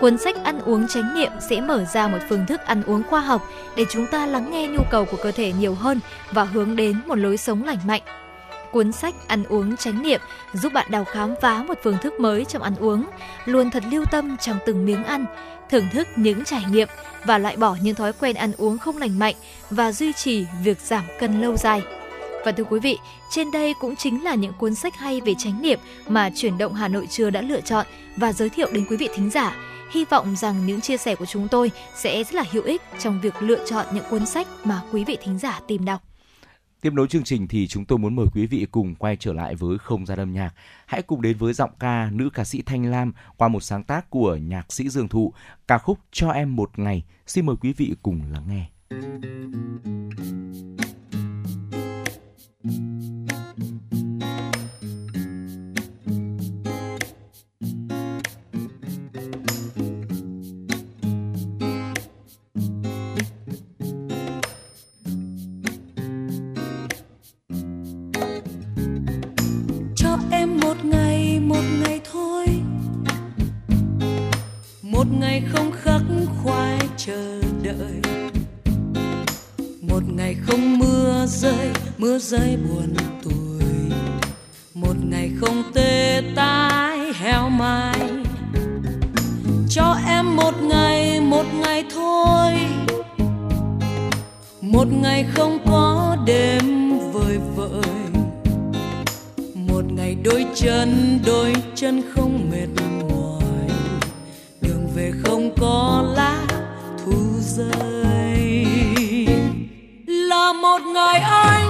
[SPEAKER 2] Cuốn sách Ăn uống chánh niệm sẽ mở ra một phương thức ăn uống khoa học để chúng ta lắng nghe nhu cầu của cơ thể nhiều hơn và hướng đến một lối sống lành mạnh cuốn sách Ăn uống chánh niệm giúp bạn đào khám phá một phương thức mới trong ăn uống, luôn thật lưu tâm trong từng miếng ăn, thưởng thức những trải nghiệm và loại bỏ những thói quen ăn uống không lành mạnh và duy trì việc giảm cân lâu dài. Và thưa quý vị, trên đây cũng chính là những cuốn sách hay về chánh niệm mà chuyển động Hà Nội trưa đã lựa chọn và giới thiệu đến quý vị thính giả. Hy vọng rằng những chia sẻ của chúng tôi sẽ rất là hữu ích trong việc lựa chọn những cuốn sách mà quý vị thính giả tìm đọc.
[SPEAKER 3] Tiếp nối chương trình thì chúng tôi muốn mời quý vị cùng quay trở lại với không gian âm nhạc. Hãy cùng đến với giọng ca nữ ca sĩ Thanh Lam qua một sáng tác của nhạc sĩ Dương Thụ, ca khúc Cho em một ngày. Xin mời quý vị cùng lắng nghe.
[SPEAKER 4] Một ngày không khắc khoải chờ đợi. Một ngày không mưa rơi mưa rơi buồn tuổi. Một ngày không tê tái heo mai. Cho em một ngày một ngày thôi. Một ngày không có đêm vời vợi. Một ngày đôi chân đôi chân không mệt mỏi về không có lá thu rơi. Là một ngày anh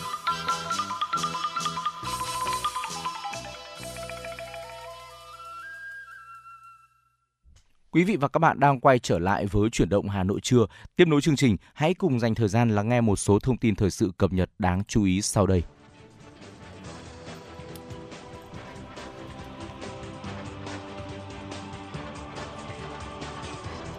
[SPEAKER 3] Quý vị và các bạn đang quay trở lại với chuyển động Hà Nội trưa. Tiếp nối chương trình, hãy cùng dành thời gian lắng nghe một số thông tin thời sự cập nhật đáng chú ý sau đây.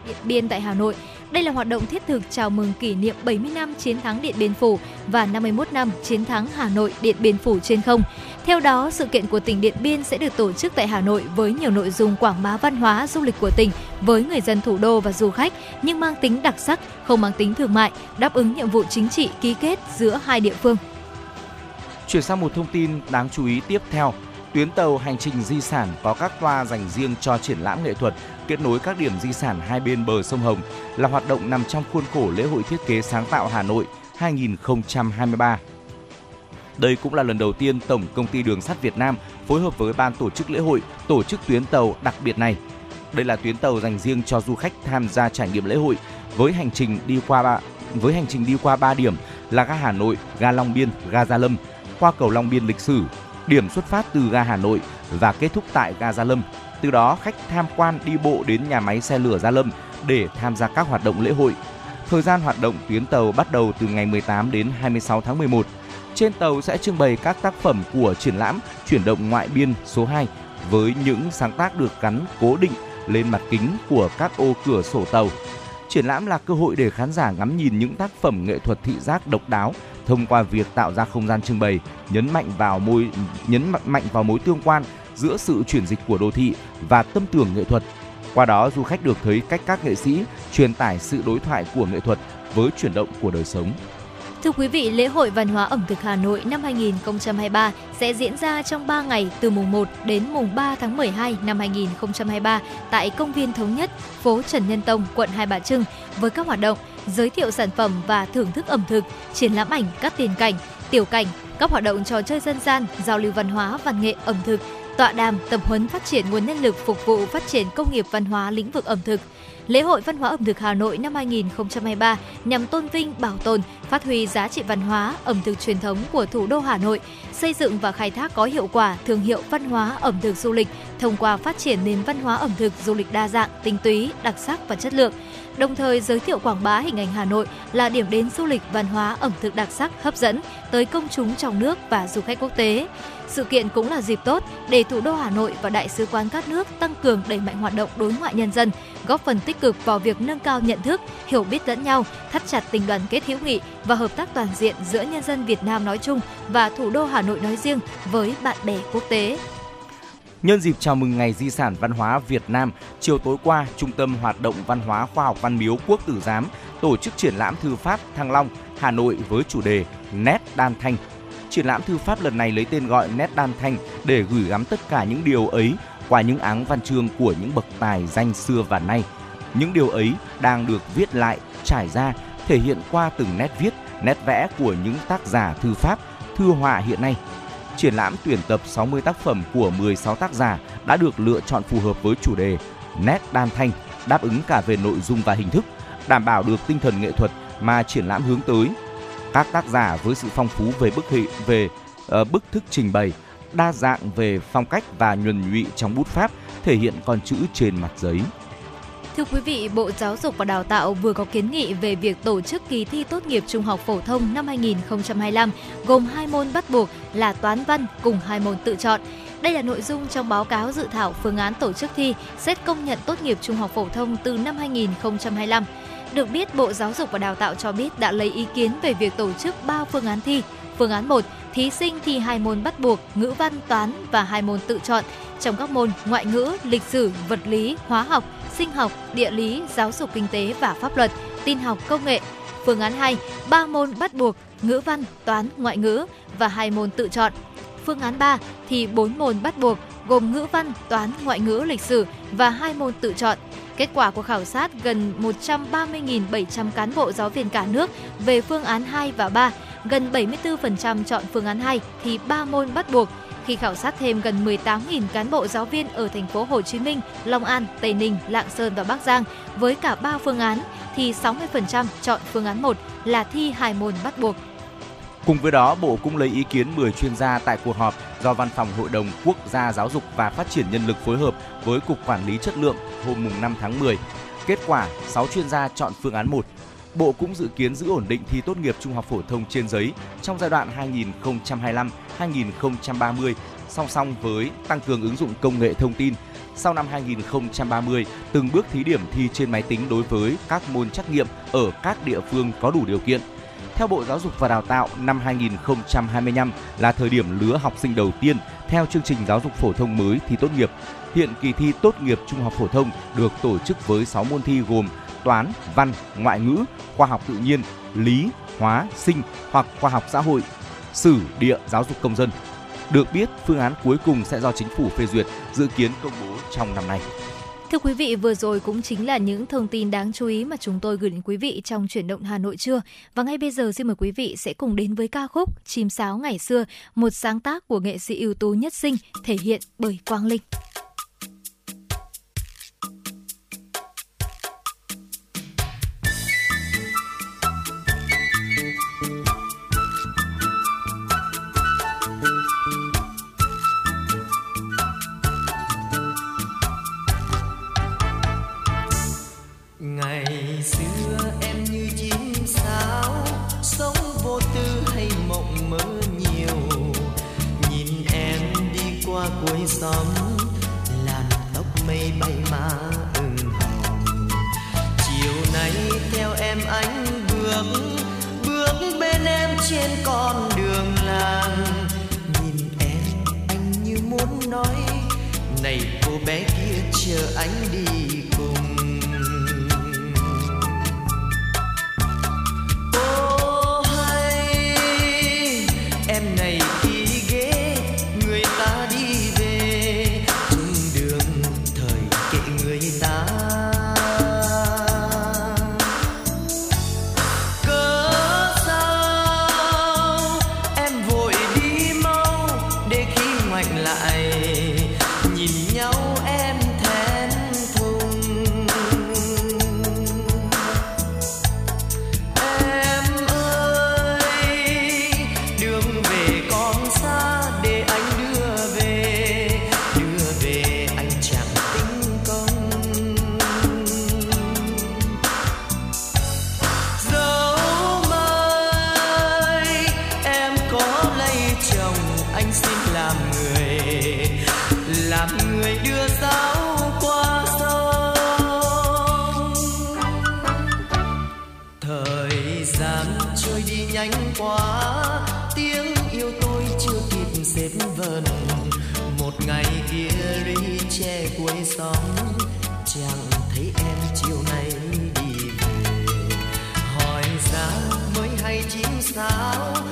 [SPEAKER 2] Điện Biên tại Hà Nội. Đây là hoạt động thiết thực chào mừng kỷ niệm 70 năm chiến thắng Điện Biên Phủ và 51 năm chiến thắng Hà Nội Điện Biên Phủ trên không. Theo đó, sự kiện của tỉnh Điện Biên sẽ được tổ chức tại Hà Nội với nhiều nội dung quảng bá văn hóa, du lịch của tỉnh với người dân thủ đô và du khách, nhưng mang tính đặc sắc, không mang tính thương mại, đáp ứng nhiệm vụ chính trị ký kết giữa hai địa phương.
[SPEAKER 3] Chuyển sang một thông tin đáng chú ý tiếp theo. Tuyến tàu hành trình di sản có các toa dành riêng cho triển lãm nghệ thuật kết nối các điểm di sản hai bên bờ sông Hồng là hoạt động nằm trong khuôn khổ lễ hội thiết kế sáng tạo Hà Nội 2023. Đây cũng là lần đầu tiên Tổng Công ty Đường sắt Việt Nam phối hợp với ban tổ chức lễ hội tổ chức tuyến tàu đặc biệt này. Đây là tuyến tàu dành riêng cho du khách tham gia trải nghiệm lễ hội với hành trình đi qua ba, với hành trình đi qua 3 điểm là ga Hà Nội, ga Long Biên, ga Gia Lâm, qua cầu Long Biên lịch sử, điểm xuất phát từ ga Hà Nội và kết thúc tại ga Gia Lâm. Từ đó khách tham quan đi bộ đến nhà máy xe lửa Gia Lâm để tham gia các hoạt động lễ hội. Thời gian hoạt động tuyến tàu bắt đầu từ ngày 18 đến 26 tháng 11. Trên tàu sẽ trưng bày các tác phẩm của triển lãm chuyển động ngoại biên số 2 với những sáng tác được gắn cố định lên mặt kính của các ô cửa sổ tàu. Triển lãm là cơ hội để khán giả ngắm nhìn những tác phẩm nghệ thuật thị giác độc đáo thông qua việc tạo ra không gian trưng bày, nhấn mạnh vào mối nhấn mạnh vào mối tương quan giữa sự chuyển dịch của đô thị và tâm tưởng nghệ thuật. Qua đó du khách được thấy cách các nghệ sĩ truyền tải sự đối thoại của nghệ thuật với chuyển động của đời sống.
[SPEAKER 2] Thưa quý vị, lễ hội văn hóa ẩm thực Hà Nội năm 2023 sẽ diễn ra trong 3 ngày từ mùng 1 đến mùng 3 tháng 12 năm 2023 tại Công viên Thống Nhất, phố Trần Nhân Tông, quận Hai Bà Trưng với các hoạt động giới thiệu sản phẩm và thưởng thức ẩm thực, triển lãm ảnh các tiền cảnh, tiểu cảnh, các hoạt động trò chơi dân gian, giao lưu văn hóa, văn nghệ, ẩm thực, tọa đàm tập huấn phát triển nguồn nhân lực phục vụ phát triển công nghiệp văn hóa lĩnh vực ẩm thực. Lễ hội Văn hóa ẩm thực Hà Nội năm 2023 nhằm tôn vinh, bảo tồn, phát huy giá trị văn hóa, ẩm thực truyền thống của thủ đô Hà Nội, xây dựng và khai thác có hiệu quả thương hiệu văn hóa ẩm thực du lịch thông qua phát triển nền văn hóa ẩm thực du lịch đa dạng, tinh túy, đặc sắc và chất lượng đồng thời giới thiệu quảng bá hình ảnh Hà Nội là điểm đến du lịch văn hóa ẩm thực đặc sắc hấp dẫn tới công chúng trong nước và du khách quốc tế. Sự kiện cũng là dịp tốt để thủ đô Hà Nội và đại sứ quán các nước tăng cường đẩy mạnh hoạt động đối ngoại nhân dân, góp phần tích cực vào việc nâng cao nhận thức, hiểu biết lẫn nhau, thắt chặt tình đoàn kết hữu nghị và hợp tác toàn diện giữa nhân dân Việt Nam nói chung và thủ đô Hà Nội nói riêng với bạn bè quốc tế.
[SPEAKER 3] Nhân dịp chào mừng Ngày Di sản Văn hóa Việt Nam, chiều tối qua, Trung tâm Hoạt động Văn hóa Khoa học Văn miếu Quốc tử giám tổ chức triển lãm thư pháp Thăng Long, Hà Nội với chủ đề Nét Đan Thanh. Triển lãm thư pháp lần này lấy tên gọi Nét Đan Thanh để gửi gắm tất cả những điều ấy qua những áng văn chương của những bậc tài danh xưa và nay. Những điều ấy đang được viết lại, trải ra thể hiện qua từng nét viết, nét vẽ của những tác giả thư pháp, thư họa hiện nay. Triển lãm tuyển tập 60 tác phẩm của 16 tác giả đã được lựa chọn phù hợp với chủ đề nét đan thanh, đáp ứng cả về nội dung và hình thức, đảm bảo được tinh thần nghệ thuật mà triển lãm hướng tới. Các tác giả với sự phong phú về bức hị, về uh, bức thức trình bày, đa dạng về phong cách và nhuần nhụy trong bút pháp thể hiện con chữ trên mặt giấy.
[SPEAKER 2] Thưa quý vị, Bộ Giáo dục và Đào tạo vừa có kiến nghị về việc tổ chức kỳ thi tốt nghiệp trung học phổ thông năm 2025 gồm hai môn bắt buộc là toán văn cùng hai môn tự chọn. Đây là nội dung trong báo cáo dự thảo phương án tổ chức thi xét công nhận tốt nghiệp trung học phổ thông từ năm 2025. Được biết, Bộ Giáo dục và Đào tạo cho biết đã lấy ý kiến về việc tổ chức 3 phương án thi. Phương án 1, thí sinh thi hai môn bắt buộc, ngữ văn, toán và hai môn tự chọn trong các môn ngoại ngữ, lịch sử, vật lý, hóa học, sinh học, địa lý, giáo dục kinh tế và pháp luật, tin học công nghệ. Phương án 2, 3 môn bắt buộc, ngữ văn, toán, ngoại ngữ và hai môn tự chọn. Phương án 3 thì 4 môn bắt buộc gồm ngữ văn, toán, ngoại ngữ, lịch sử và hai môn tự chọn. Kết quả của khảo sát gần 130.700 cán bộ giáo viên cả nước về phương án 2 và 3, gần 74% chọn phương án 2 thì 3 môn bắt buộc. Khi khảo sát thêm gần 18.000 cán bộ giáo viên ở thành phố Hồ Chí Minh, Long An, Tây Ninh, Lạng Sơn và Bắc Giang với cả 3 phương án thì 60% chọn phương án 1 là thi hai môn bắt buộc.
[SPEAKER 3] Cùng với đó, Bộ cũng lấy ý kiến 10 chuyên gia tại cuộc họp do Văn phòng Hội đồng Quốc gia Giáo dục và Phát triển Nhân lực phối hợp với Cục Quản lý Chất lượng hôm 5 tháng 10. Kết quả, 6 chuyên gia chọn phương án 1. Bộ cũng dự kiến giữ ổn định thi tốt nghiệp trung học phổ thông trên giấy trong giai đoạn 2025-2030 song song với tăng cường ứng dụng công nghệ thông tin. Sau năm 2030, từng bước thí điểm thi trên máy tính đối với các môn trắc nghiệm ở các địa phương có đủ điều kiện. Theo Bộ Giáo dục và Đào tạo, năm 2025 là thời điểm lứa học sinh đầu tiên theo chương trình giáo dục phổ thông mới thi tốt nghiệp. Hiện kỳ thi tốt nghiệp trung học phổ thông được tổ chức với 6 môn thi gồm toán, văn, ngoại ngữ, khoa học tự nhiên, lý, hóa, sinh hoặc khoa học xã hội, sử, địa, giáo dục công dân. Được biết, phương án cuối cùng sẽ do chính phủ phê duyệt, dự kiến công bố trong năm nay.
[SPEAKER 2] Thưa quý vị, vừa rồi cũng chính là những thông tin đáng chú ý mà chúng tôi gửi đến quý vị trong chuyển động Hà Nội trưa. Và ngay bây giờ xin mời quý vị sẽ cùng đến với ca khúc Chim sáo ngày xưa, một sáng tác của nghệ sĩ ưu tú nhất sinh thể hiện bởi Quang Linh.
[SPEAKER 6] Che xóm chẳng thấy em chiều nay đi về. Hỏi ra mới hay chim sao?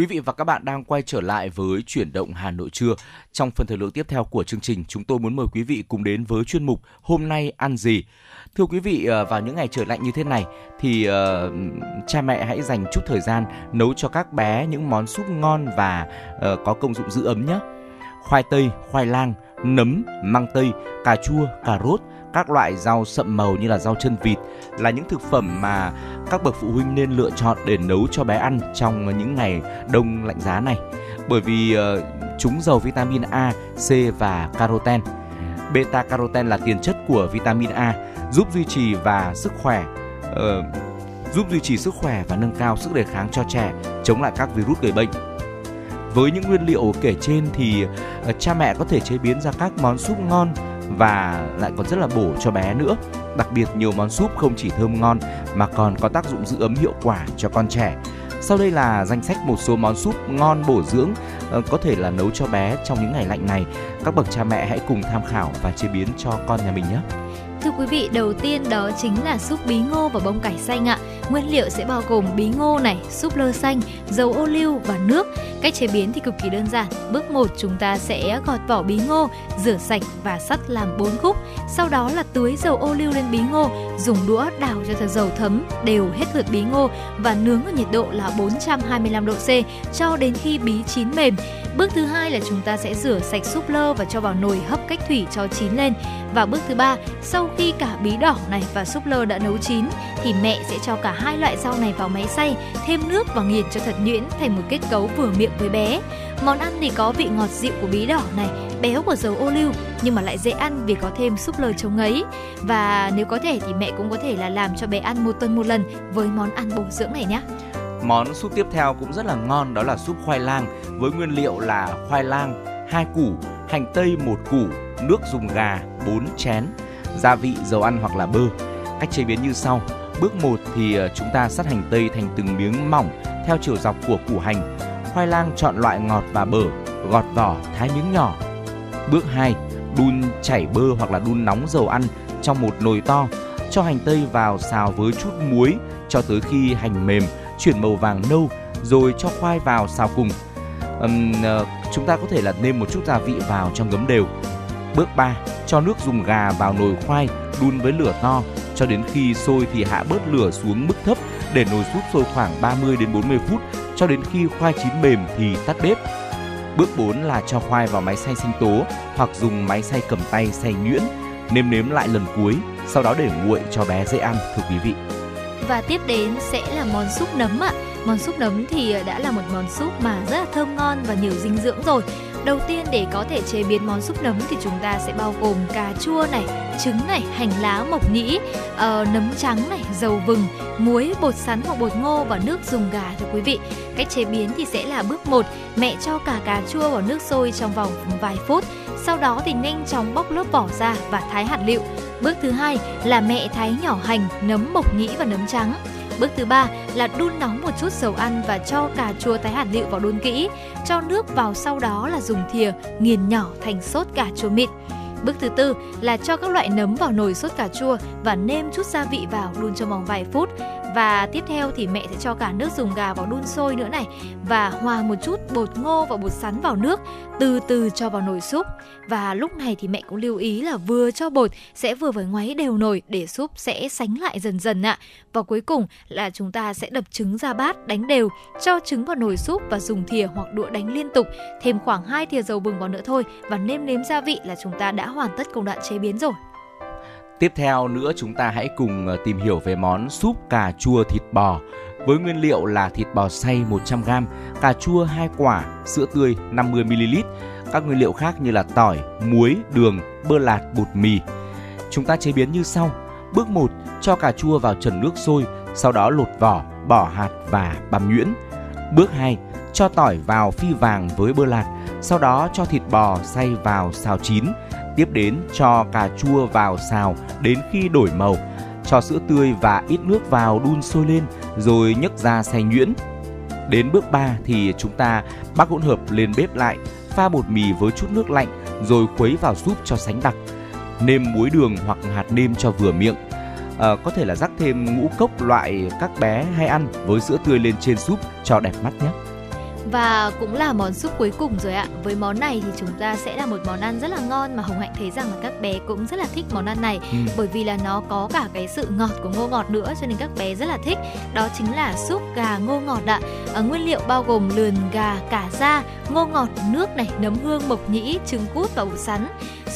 [SPEAKER 3] Quý vị và các bạn đang quay trở lại với chuyển động Hà Nội trưa. Trong phần thời lượng tiếp theo của chương trình, chúng tôi muốn mời quý vị cùng đến với chuyên mục Hôm nay ăn gì. Thưa quý vị, ờ, vào những ngày trời lạnh như thế này thì uh, cha mẹ hãy dành chút thời gian nấu cho các bé những món súp ngon và uh, có công dụng giữ ấm nhé. Khoai tây, khoai lang, nấm, măng tây, cà chua, cà rốt, các loại rau sậm màu như là rau chân vịt là những thực phẩm mà các bậc phụ huynh nên lựa chọn để nấu cho bé ăn trong những ngày đông lạnh giá này. Bởi vì uh, chúng giàu vitamin A, C và caroten. Beta caroten là tiền chất của vitamin A, giúp duy trì và sức khỏe uh, giúp duy trì sức khỏe và nâng cao sức đề kháng cho trẻ, chống lại các virus gây bệnh. Với những nguyên liệu kể trên thì uh, cha mẹ có thể chế biến ra các món súp ngon và lại còn rất là bổ cho bé nữa. Đặc biệt nhiều món súp không chỉ thơm ngon, mà còn có tác dụng giữ ấm hiệu quả cho con trẻ. Sau đây là danh sách một số món súp ngon bổ dưỡng ờ, có thể là nấu cho bé trong những ngày lạnh này. Các bậc cha mẹ hãy cùng tham khảo và chế biến cho con nhà mình nhé.
[SPEAKER 2] Thưa quý vị, đầu tiên đó chính là súp bí ngô và bông cải xanh ạ. Nguyên liệu sẽ bao gồm bí ngô này, súp lơ xanh, dầu ô liu và nước. Cách chế biến thì cực kỳ đơn giản. Bước 1 chúng ta sẽ gọt vỏ bí ngô, rửa sạch và sắt làm 4 khúc. Sau đó là tưới dầu ô liu lên bí ngô, dùng đũa đảo cho thật dầu thấm đều hết lượt bí ngô và nướng ở nhiệt độ là 425 độ C cho đến khi bí chín mềm. Bước thứ hai là chúng ta sẽ rửa sạch súp lơ và cho vào nồi hấp cách thủy cho chín lên. Và bước thứ ba, sau khi cả bí đỏ này và súp lơ đã nấu chín thì mẹ sẽ cho cả hai loại rau này vào máy xay, thêm nước và nghiền cho thật nhuyễn thành một kết cấu vừa miệng với bé. Món ăn thì có vị ngọt dịu của bí đỏ này, béo của dầu ô liu nhưng mà lại dễ ăn vì có thêm súp lơ chống ấy. Và nếu có thể thì mẹ cũng có thể là làm cho bé ăn một tuần một lần với món ăn bổ dưỡng này nhé.
[SPEAKER 3] Món súp tiếp theo cũng rất là ngon đó là súp khoai lang với nguyên liệu là khoai lang, hai củ, hành tây một củ, nước dùng gà 4 chén, gia vị dầu ăn hoặc là bơ. Cách chế biến như sau. Bước 1 thì ờ, chúng ta cắt hành tây thành từng miếng mỏng theo chiều dọc của củ hành. Khoai lang chọn loại ngọt và bở, gọt vỏ, thái miếng nhỏ. Bước 2, đun chảy bơ hoặc là đun nóng dầu ăn trong một nồi to. Cho hành tây vào xào với chút muối cho tới khi hành mềm, chuyển màu vàng nâu rồi cho khoai vào xào cùng. Uhm, chúng ta có thể là nêm một chút gia vị vào cho ngấm đều. Bước 3, cho nước dùng gà vào nồi khoai, đun với lửa to cho đến khi sôi thì hạ bớt lửa xuống mức thấp để nồi súp sôi khoảng 30 đến 40 phút cho đến khi khoai chín mềm thì tắt bếp. Bước 4 là cho khoai vào máy xay sinh tố hoặc dùng máy xay cầm tay xay nhuyễn, nêm nếm lại lần cuối, sau đó để nguội cho bé dễ ăn thưa quý vị.
[SPEAKER 2] Và tiếp đến sẽ là món súp nấm ạ. Món súp nấm thì ờ, đã là một món súp mà rất là thơm ngon và nhiều dinh dưỡng rồi. Đầu tiên để có thể chế biến món súp nấm thì chúng ta sẽ bao gồm cà chua này, trứng này, hành lá, mộc nhĩ, uh, nấm trắng này, dầu vừng, muối, bột sắn hoặc bột ngô và nước dùng gà thưa quý vị. Cách chế biến thì sẽ là bước 1, mẹ cho cả cà chua vào nước sôi trong vòng vài phút. Sau đó thì nhanh chóng bóc lớp vỏ ra và thái hạt lựu. Bước thứ hai là mẹ thái nhỏ hành, nấm mộc nhĩ và nấm trắng. Bước thứ ba là đun nóng một chút dầu ăn và cho cà chua thái hạt lựu vào đun kỹ. Cho nước vào sau đó là dùng thìa nghiền nhỏ thành sốt cà chua mịn. Bước thứ tư là cho các loại nấm vào nồi sốt cà chua và nêm chút gia vị vào đun trong vòng vài phút. Và tiếp theo thì mẹ sẽ cho cả nước dùng gà vào đun sôi nữa này và hòa một chút bột ngô và bột sắn vào nước, từ từ cho vào nồi súp. Và lúc này thì mẹ cũng lưu ý là vừa cho bột sẽ vừa phải ngoáy đều nồi để súp sẽ sánh lại dần dần ạ. Và cuối cùng là chúng ta sẽ đập trứng ra bát, đánh đều, cho trứng vào nồi súp và dùng thìa hoặc đũa đánh liên tục, thêm khoảng 2 thìa dầu bừng vào nữa thôi và nêm nếm gia vị là chúng ta đã hoàn tất công đoạn chế biến rồi.
[SPEAKER 3] Tiếp theo nữa chúng ta hãy cùng ờ, tìm hiểu về món súp cà chua thịt bò với nguyên liệu là thịt bò xay 100g, cà chua 2 quả, sữa tươi 50ml, các nguyên liệu khác như là tỏi, muối, đường, bơ lạt, bột mì. Chúng ta chế biến như sau. Bước 1, cho cà chua vào trần nước sôi, sau đó lột vỏ, bỏ hạt và băm nhuyễn. Bước 2, cho tỏi vào phi vàng với bơ lạt, sau đó cho thịt bò xay vào xào chín. Tiếp đến cho cà chua vào xào đến khi đổi màu. Cho sữa tươi và ít nước vào đun sôi lên rồi nhấc ra xay nhuyễn. Đến bước 3 thì chúng ta bắc hỗn hợp lên bếp lại, pha bột mì với chút nước lạnh rồi khuấy vào súp cho sánh đặc. Nêm muối đường hoặc hạt nêm cho vừa miệng. À, có thể là rắc thêm ngũ cốc loại các bé hay ăn với sữa tươi lên trên súp cho đẹp mắt nhé.
[SPEAKER 2] Và cũng là món súp cuối cùng rồi ạ. Với món này thì chúng ta sẽ là một món ăn rất là ngon mà Hồng Hạnh thấy rằng là các bé cũng rất là thích món ăn này
[SPEAKER 3] Ừ.
[SPEAKER 2] bởi vì là nó có cả cái sự ngọt của ngô ngọt nữa cho nên các bé rất là thích. Đó chính là súp gà ngô ngọt ạ. Ở nguyên liệu bao gồm lườn gà, cả da, ngô ngọt, nước này, nấm hương, mộc nhĩ, trứng cút và bột sắn.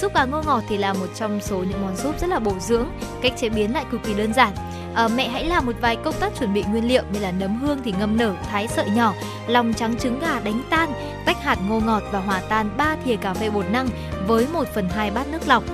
[SPEAKER 2] Súp gà ngô ngọt thì là một trong số những món súp rất là bổ dưỡng. Cách chế biến lại cực kỳ đơn giản à, mẹ hãy làm một vài công tác chuẩn bị nguyên liệu như là nấm hương thì ngâm nở, thái sợi nhỏ, lòng trắng trứng gà đánh tan, tách hạt ngô ngọt và hòa tan 3 thìa cà phê bột năng với 1 phần 2 bát nước lọc.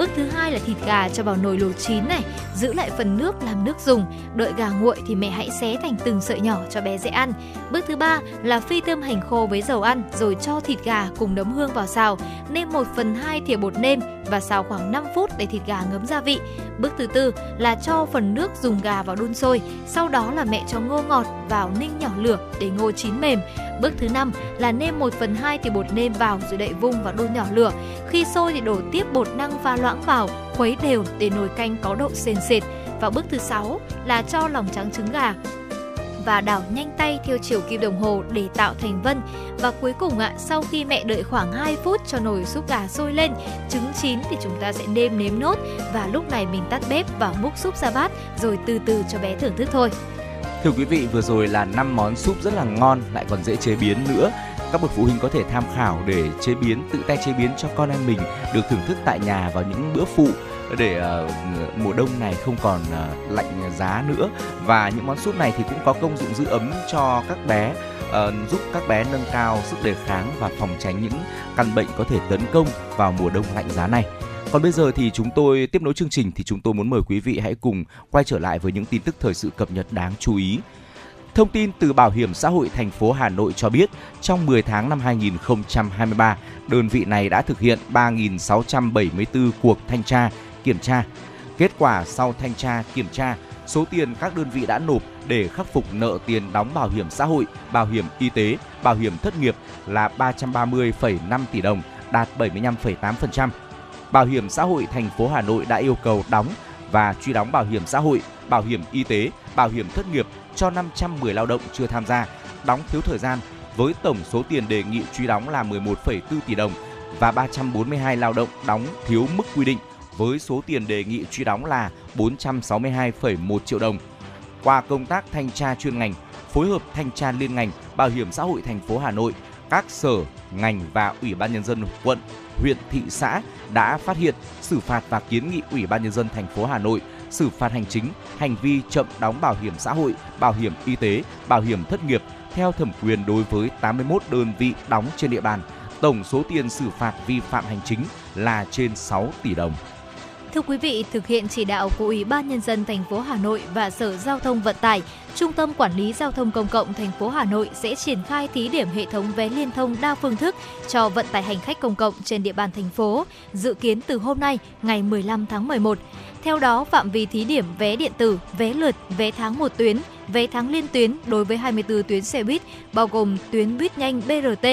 [SPEAKER 2] Bước thứ hai là thịt gà cho vào nồi luộc chín này, giữ lại phần nước làm nước dùng. Đợi gà nguội thì mẹ hãy xé thành từng sợi nhỏ cho bé dễ ăn. Bước thứ ba là phi thơm hành khô với dầu ăn rồi cho thịt gà cùng nấm hương vào xào, nêm 1 phần 2 thìa bột nêm và xào khoảng 5 phút để thịt gà ngấm gia vị. Bước thứ tư là cho phần nước dùng gà vào đun sôi, sau đó là mẹ cho ngô ngọt vào ninh nhỏ lửa để ngô chín mềm. Bước thứ năm là nêm 1 phần 2 thìa bột nêm vào rồi đậy vung và đun nhỏ lửa. Khi sôi thì đổ tiếp bột năng pha loãng vào, khuấy đều để nồi canh có độ sền sệt. Và bước thứ 6 là cho lòng trắng trứng gà và đảo nhanh tay theo chiều kim đồng hồ để tạo thành vân. Và cuối cùng ạ, sau khi mẹ đợi khoảng 2 phút cho nồi súp gà sôi lên, trứng chín thì chúng ta sẽ nêm nếm nốt và lúc này mình tắt bếp và múc súp ra bát rồi từ từ cho bé thưởng thức thôi.
[SPEAKER 3] Thưa quý vị, vừa rồi là 5 món súp rất là ngon lại còn dễ chế biến nữa. Các bậc phụ huynh có thể tham khảo để chế biến tự tay chế biến cho con em mình được thưởng thức tại nhà vào những bữa phụ để uh, mùa đông này không còn uh, lạnh giá nữa và những món súp này thì cũng có công dụng giữ ấm cho các bé uh, giúp các bé nâng cao sức đề kháng và phòng tránh những căn bệnh có thể tấn công vào mùa đông lạnh giá này. Còn bây giờ thì chúng tôi tiếp nối chương trình thì chúng tôi muốn mời quý vị hãy cùng quay trở lại với những tin tức thời sự cập nhật đáng chú ý. Thông tin từ Bảo hiểm xã hội thành phố Hà Nội cho biết, trong 10 tháng năm 2023, đơn vị này đã thực hiện 3.674 cuộc thanh tra, kiểm tra. Kết quả sau thanh tra, kiểm tra, số tiền các đơn vị đã nộp để khắc phục nợ tiền đóng bảo hiểm xã hội, bảo hiểm y tế, bảo hiểm thất nghiệp là 330,5 tỷ đồng, đạt 75,8%. Bảo hiểm xã hội thành phố Hà Nội đã yêu cầu đóng và truy đóng bảo hiểm xã hội, bảo hiểm y tế, bảo hiểm thất nghiệp cho 510 lao động chưa tham gia, đóng thiếu thời gian với tổng số tiền đề nghị truy đóng là 11,4 tỷ đồng và 342 lao động đóng thiếu mức quy định với số tiền đề nghị truy đóng là 462,1 triệu đồng. Qua công tác thanh tra chuyên ngành, phối hợp thanh tra liên ngành, Bảo hiểm xã hội thành phố Hà Nội, các sở, ngành và Ủy ban nhân dân quận, huyện, thị xã đã phát hiện, xử phạt và kiến nghị Ủy ban nhân dân thành phố Hà Nội xử phạt hành chính hành vi chậm đóng bảo hiểm xã hội, bảo hiểm y tế, bảo hiểm thất nghiệp theo thẩm quyền đối với 81 đơn vị đóng trên địa bàn. Tổng số tiền xử phạt vi phạm hành chính là trên 6 tỷ đồng.
[SPEAKER 2] Thưa quý vị, thực hiện chỉ đạo của Ủy ban nhân dân thành phố Hà Nội và Sở Giao thông Vận tải, Trung tâm Quản lý Giao thông Công cộng thành phố Hà Nội sẽ triển khai thí điểm hệ thống vé liên thông đa phương thức cho vận tải hành khách công cộng trên địa bàn thành phố, dự kiến từ hôm nay, ngày 15 tháng 11. Theo đó, phạm vi thí điểm vé điện tử, vé lượt, vé tháng một tuyến, vé tháng liên tuyến đối với 24 tuyến xe buýt, bao gồm tuyến buýt nhanh BRT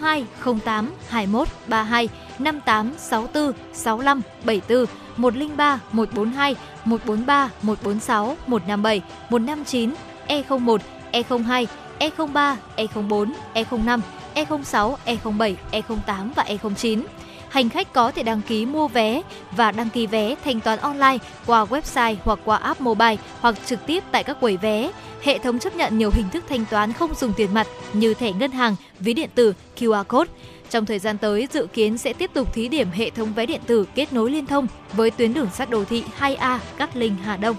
[SPEAKER 2] 02, 08, 21, 32, 58, 64, 65, 74, 103, 142, 143, 146, 157, 159, E01, E02, E03, E04, E05, E06, E07, E08 và E09 hành khách có thể đăng ký mua vé và đăng ký vé thanh toán online qua website hoặc qua app mobile hoặc trực tiếp tại các quầy vé. Hệ thống chấp nhận nhiều hình thức thanh toán không dùng tiền mặt như thẻ ngân hàng, ví điện tử, QR code. Trong thời gian tới, dự kiến sẽ tiếp tục thí điểm hệ thống vé điện tử kết nối liên thông với tuyến đường sắt đô thị 2A Cát Linh Hà Đông.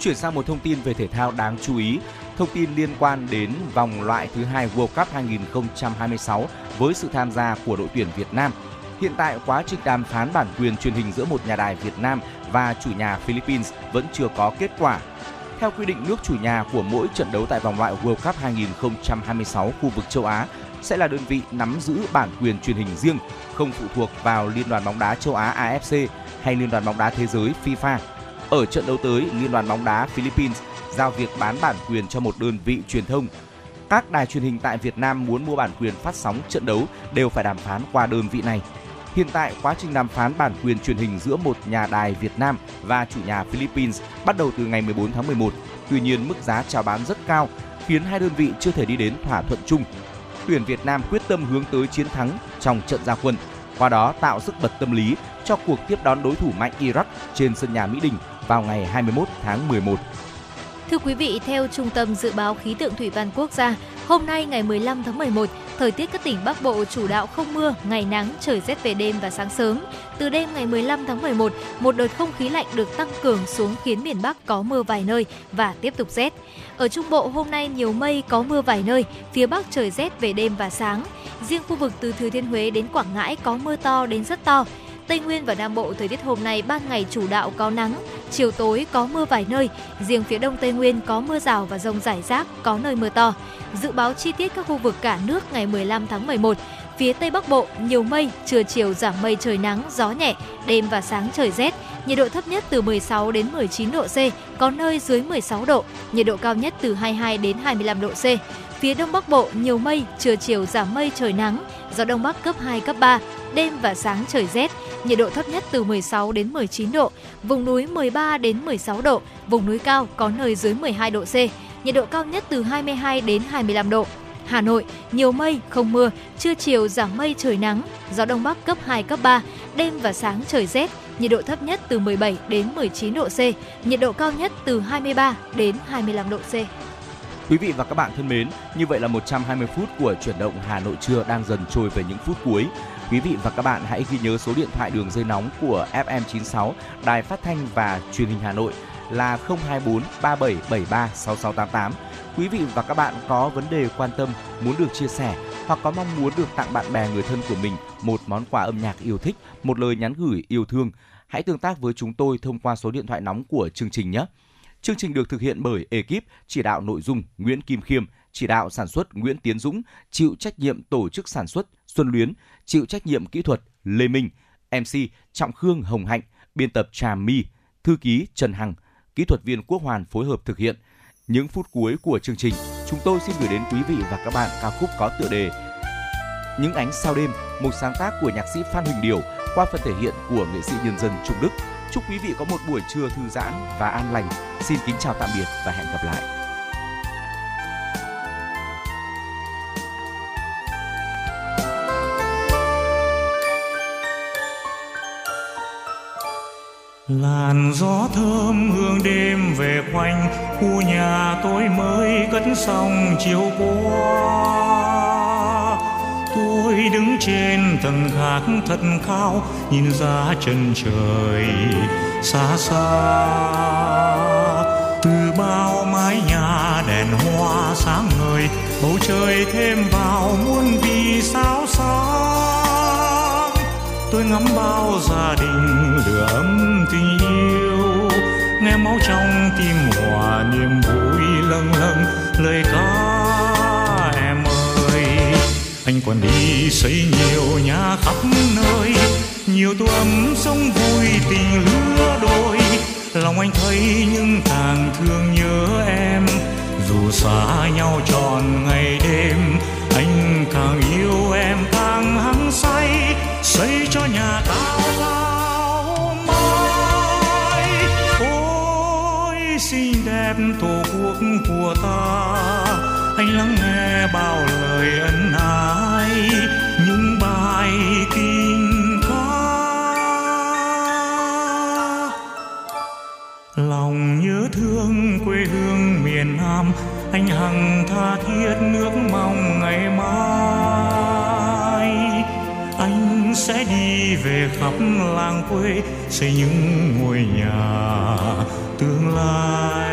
[SPEAKER 3] Chuyển sang một thông tin về thể thao đáng chú ý. Thông tin liên quan đến vòng loại thứ hai World Cup 2026 với sự tham gia của đội tuyển Việt Nam. Hiện tại quá trình đàm phán bản quyền truyền hình giữa một nhà đài Việt Nam và chủ nhà Philippines vẫn chưa có kết quả. Theo quy định, nước chủ nhà của mỗi trận đấu tại vòng loại World Cup 2026 khu vực châu Á sẽ là đơn vị nắm giữ bản quyền truyền hình riêng, không phụ thuộc vào Liên đoàn bóng đá châu Á AFC hay Liên đoàn bóng đá thế giới FIFA. Ở trận đấu tới, Liên đoàn bóng đá Philippines giao việc bán bản quyền cho một đơn vị truyền thông. Các đài truyền hình tại Việt Nam muốn mua bản quyền phát sóng trận đấu đều phải đàm phán qua đơn vị này. Hiện tại, quá trình đàm phán bản quyền truyền hình giữa một nhà đài Việt Nam và chủ nhà Philippines bắt đầu từ ngày 14 tháng 11. Tuy nhiên, mức giá chào bán rất cao, khiến hai đơn vị chưa thể đi đến thỏa thuận chung. Tuyển Việt Nam quyết tâm hướng tới chiến thắng trong trận gia quân, qua đó tạo sức bật tâm lý cho cuộc tiếp đón đối thủ mạnh Iraq trên sân nhà Mỹ Đình vào ngày 21 tháng 11.
[SPEAKER 2] Thưa quý vị, theo Trung tâm Dự báo Khí tượng Thủy văn Quốc gia, hôm nay ngày 15 tháng 11, thời tiết các tỉnh Bắc Bộ chủ đạo không mưa, ngày nắng, trời rét về đêm và sáng sớm. Từ đêm ngày 15 tháng 11, một đợt không khí lạnh được tăng cường xuống khiến miền Bắc có mưa vài nơi và tiếp tục rét. Ở Trung Bộ hôm nay nhiều mây có mưa vài nơi, phía Bắc trời rét về đêm và sáng. Riêng khu vực từ Thừa Thiên Huế đến Quảng Ngãi có mưa to đến rất to. Tây Nguyên và Nam Bộ thời tiết hôm nay ban ngày chủ đạo có nắng, chiều tối có mưa vài nơi, riêng phía Đông Tây Nguyên có mưa rào và rông rải rác, có nơi mưa to. Dự báo chi tiết các khu vực cả nước ngày 15 tháng 11, phía Tây Bắc Bộ nhiều mây, trưa chiều giảm mây trời nắng, gió nhẹ, đêm và sáng trời rét, nhiệt độ thấp nhất từ 16 đến 19 độ C, có nơi dưới 16 độ, nhiệt độ cao nhất từ 22 đến 25 độ C. Phía Đông Bắc Bộ nhiều mây, trưa chiều giảm mây trời nắng, gió Đông Bắc cấp 2, cấp 3, đêm và sáng trời rét, nhiệt độ thấp nhất từ 16 đến 19 độ, vùng núi 13 đến 16 độ, vùng núi cao có nơi dưới 12 độ C, nhiệt độ cao nhất từ 22 đến 25 độ. Hà Nội, nhiều mây, không mưa, trưa chiều giảm mây trời nắng, gió đông bắc cấp 2, cấp 3, đêm và sáng trời rét, nhiệt độ thấp nhất từ 17 đến 19 độ C, nhiệt độ cao nhất từ 23 đến 25 độ C.
[SPEAKER 3] Quý vị và các bạn thân mến, như vậy là 120 phút của chuyển động Hà Nội trưa đang dần trôi về những phút cuối. Quý vị và các bạn hãy ghi nhớ số điện thoại đường dây nóng của FM96 Đài Phát thanh và Truyền hình Hà Nội là 024 3773 6688. Quý vị và các bạn có vấn đề quan tâm muốn được chia sẻ hoặc có mong muốn được tặng bạn bè người thân của mình một món quà âm nhạc yêu thích, một lời nhắn gửi yêu thương, hãy tương tác với chúng tôi thông qua số điện thoại nóng của chương trình nhé. Chương trình được thực hiện bởi ekip chỉ đạo nội dung Nguyễn Kim Khiêm, chỉ đạo sản xuất Nguyễn Tiến Dũng, chịu trách nhiệm tổ chức sản xuất Xuân Luyến, chịu trách nhiệm kỹ thuật Lê Minh, MC Trọng Khương Hồng Hạnh, biên tập Trà My, thư ký Trần Hằng, kỹ thuật viên Quốc Hoàn phối hợp thực hiện. Những phút cuối của chương trình, chúng tôi xin gửi đến quý vị và các bạn ca khúc có tựa đề Những ánh sao đêm, một sáng tác của nhạc sĩ Phan Huỳnh Điều qua phần thể hiện của nghệ sĩ nhân dân Trung Đức. Chúc quý vị có một buổi trưa thư giãn và an lành. Xin kính chào tạm biệt và hẹn gặp lại.
[SPEAKER 14] Làn gió thơm hương đêm về quanh, khu nhà tôi mới cất xong chiều qua. Tôi đứng trên tầng gác thật cao, nhìn ra chân trời xa xa. Từ bao mái nhà đèn hoa sáng ngời, bầu trời thêm vào muôn vì sao sao tôi ngắm bao gia đình lửa ấm tình yêu. Nghe máu trong tim hòa niềm vui lâng lâng, lời ca em ơi. Anh còn đi xây nhiều nhà khắp nơi, nhiều tu ấm sống vui tình lứa đôi. Lòng anh thấy nhưng càng thương nhớ em, dù xa nhau tròn ngày đêm, anh càng yêu của ta. Anh lắng nghe bao lời ân ái, những bài kinh ca. Lòng nhớ thương quê hương miền Nam, anh hằng tha thiết nước mong ngày mai. Anh sẽ đi về khắp làng quê, xây những ngôi nhà tương lai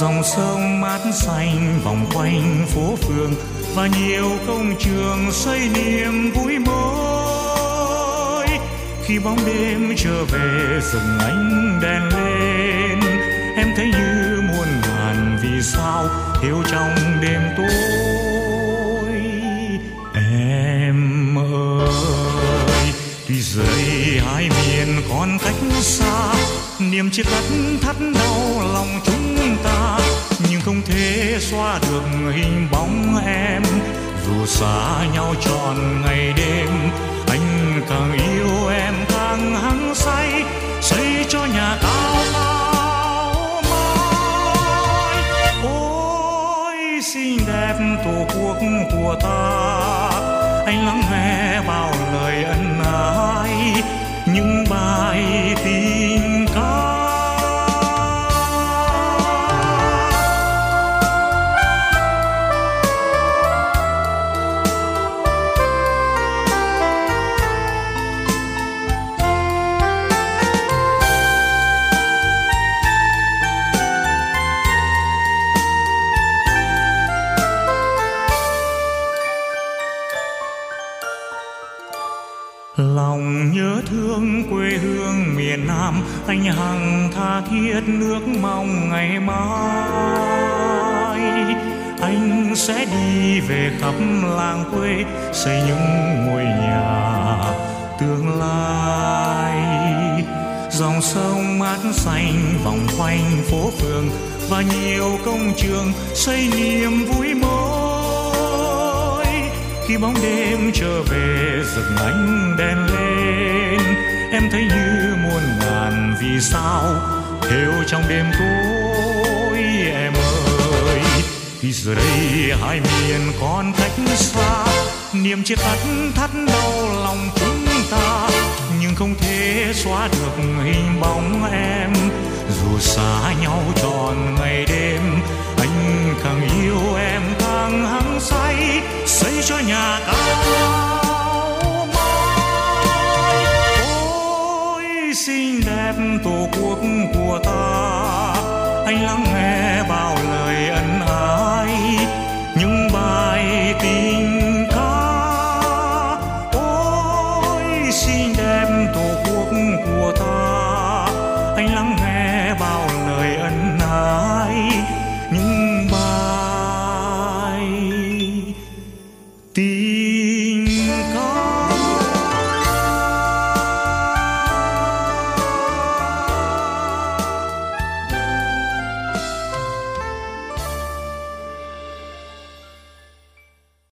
[SPEAKER 14] dòng sông mát xanh vòng quanh phố phường, và nhiều công trường xây niềm vui mới. Khi bóng đêm trở về rừng ánh đèn lên, em thấy như muôn ngàn vì sao thiếu trong đêm tối. Em ơi, tuy rời hai miền còn cách xa niềm chia cắt thắt đau lòng chúng ta, nhưng không thể xóa được hình bóng em. Dù xa nhau tròn ngày đêm, anh càng yêu em càng hăng say. Xây cho nhà cao cao mai. ôi, xinh đẹp tổ quốc của ta. Anh lắng nghe bao lời ân ái, những bài tình nước mong ngày mai. Anh sẽ đi về khắp làng quê, xây những ngôi nhà tương lai. Dòng sông mát xanh vòng quanh phố phường và nhiều công trường xây niềm vui mới. Khi bóng đêm trở về, rực ánh đèn lên, em thấy như muôn ngàn vì sao theo trong đêm tối em ơi, thì giờ đây hai miền còn cách xa, niềm chia cắt thắt đau lòng chúng ta, nhưng không thể xóa được hình bóng em. Dù xa nhau tròn ngày đêm, anh càng yêu em càng hăng say, xây cho nhà cao xinh đẹp tổ quốc của ta. Anh lắng nghe bao lời ân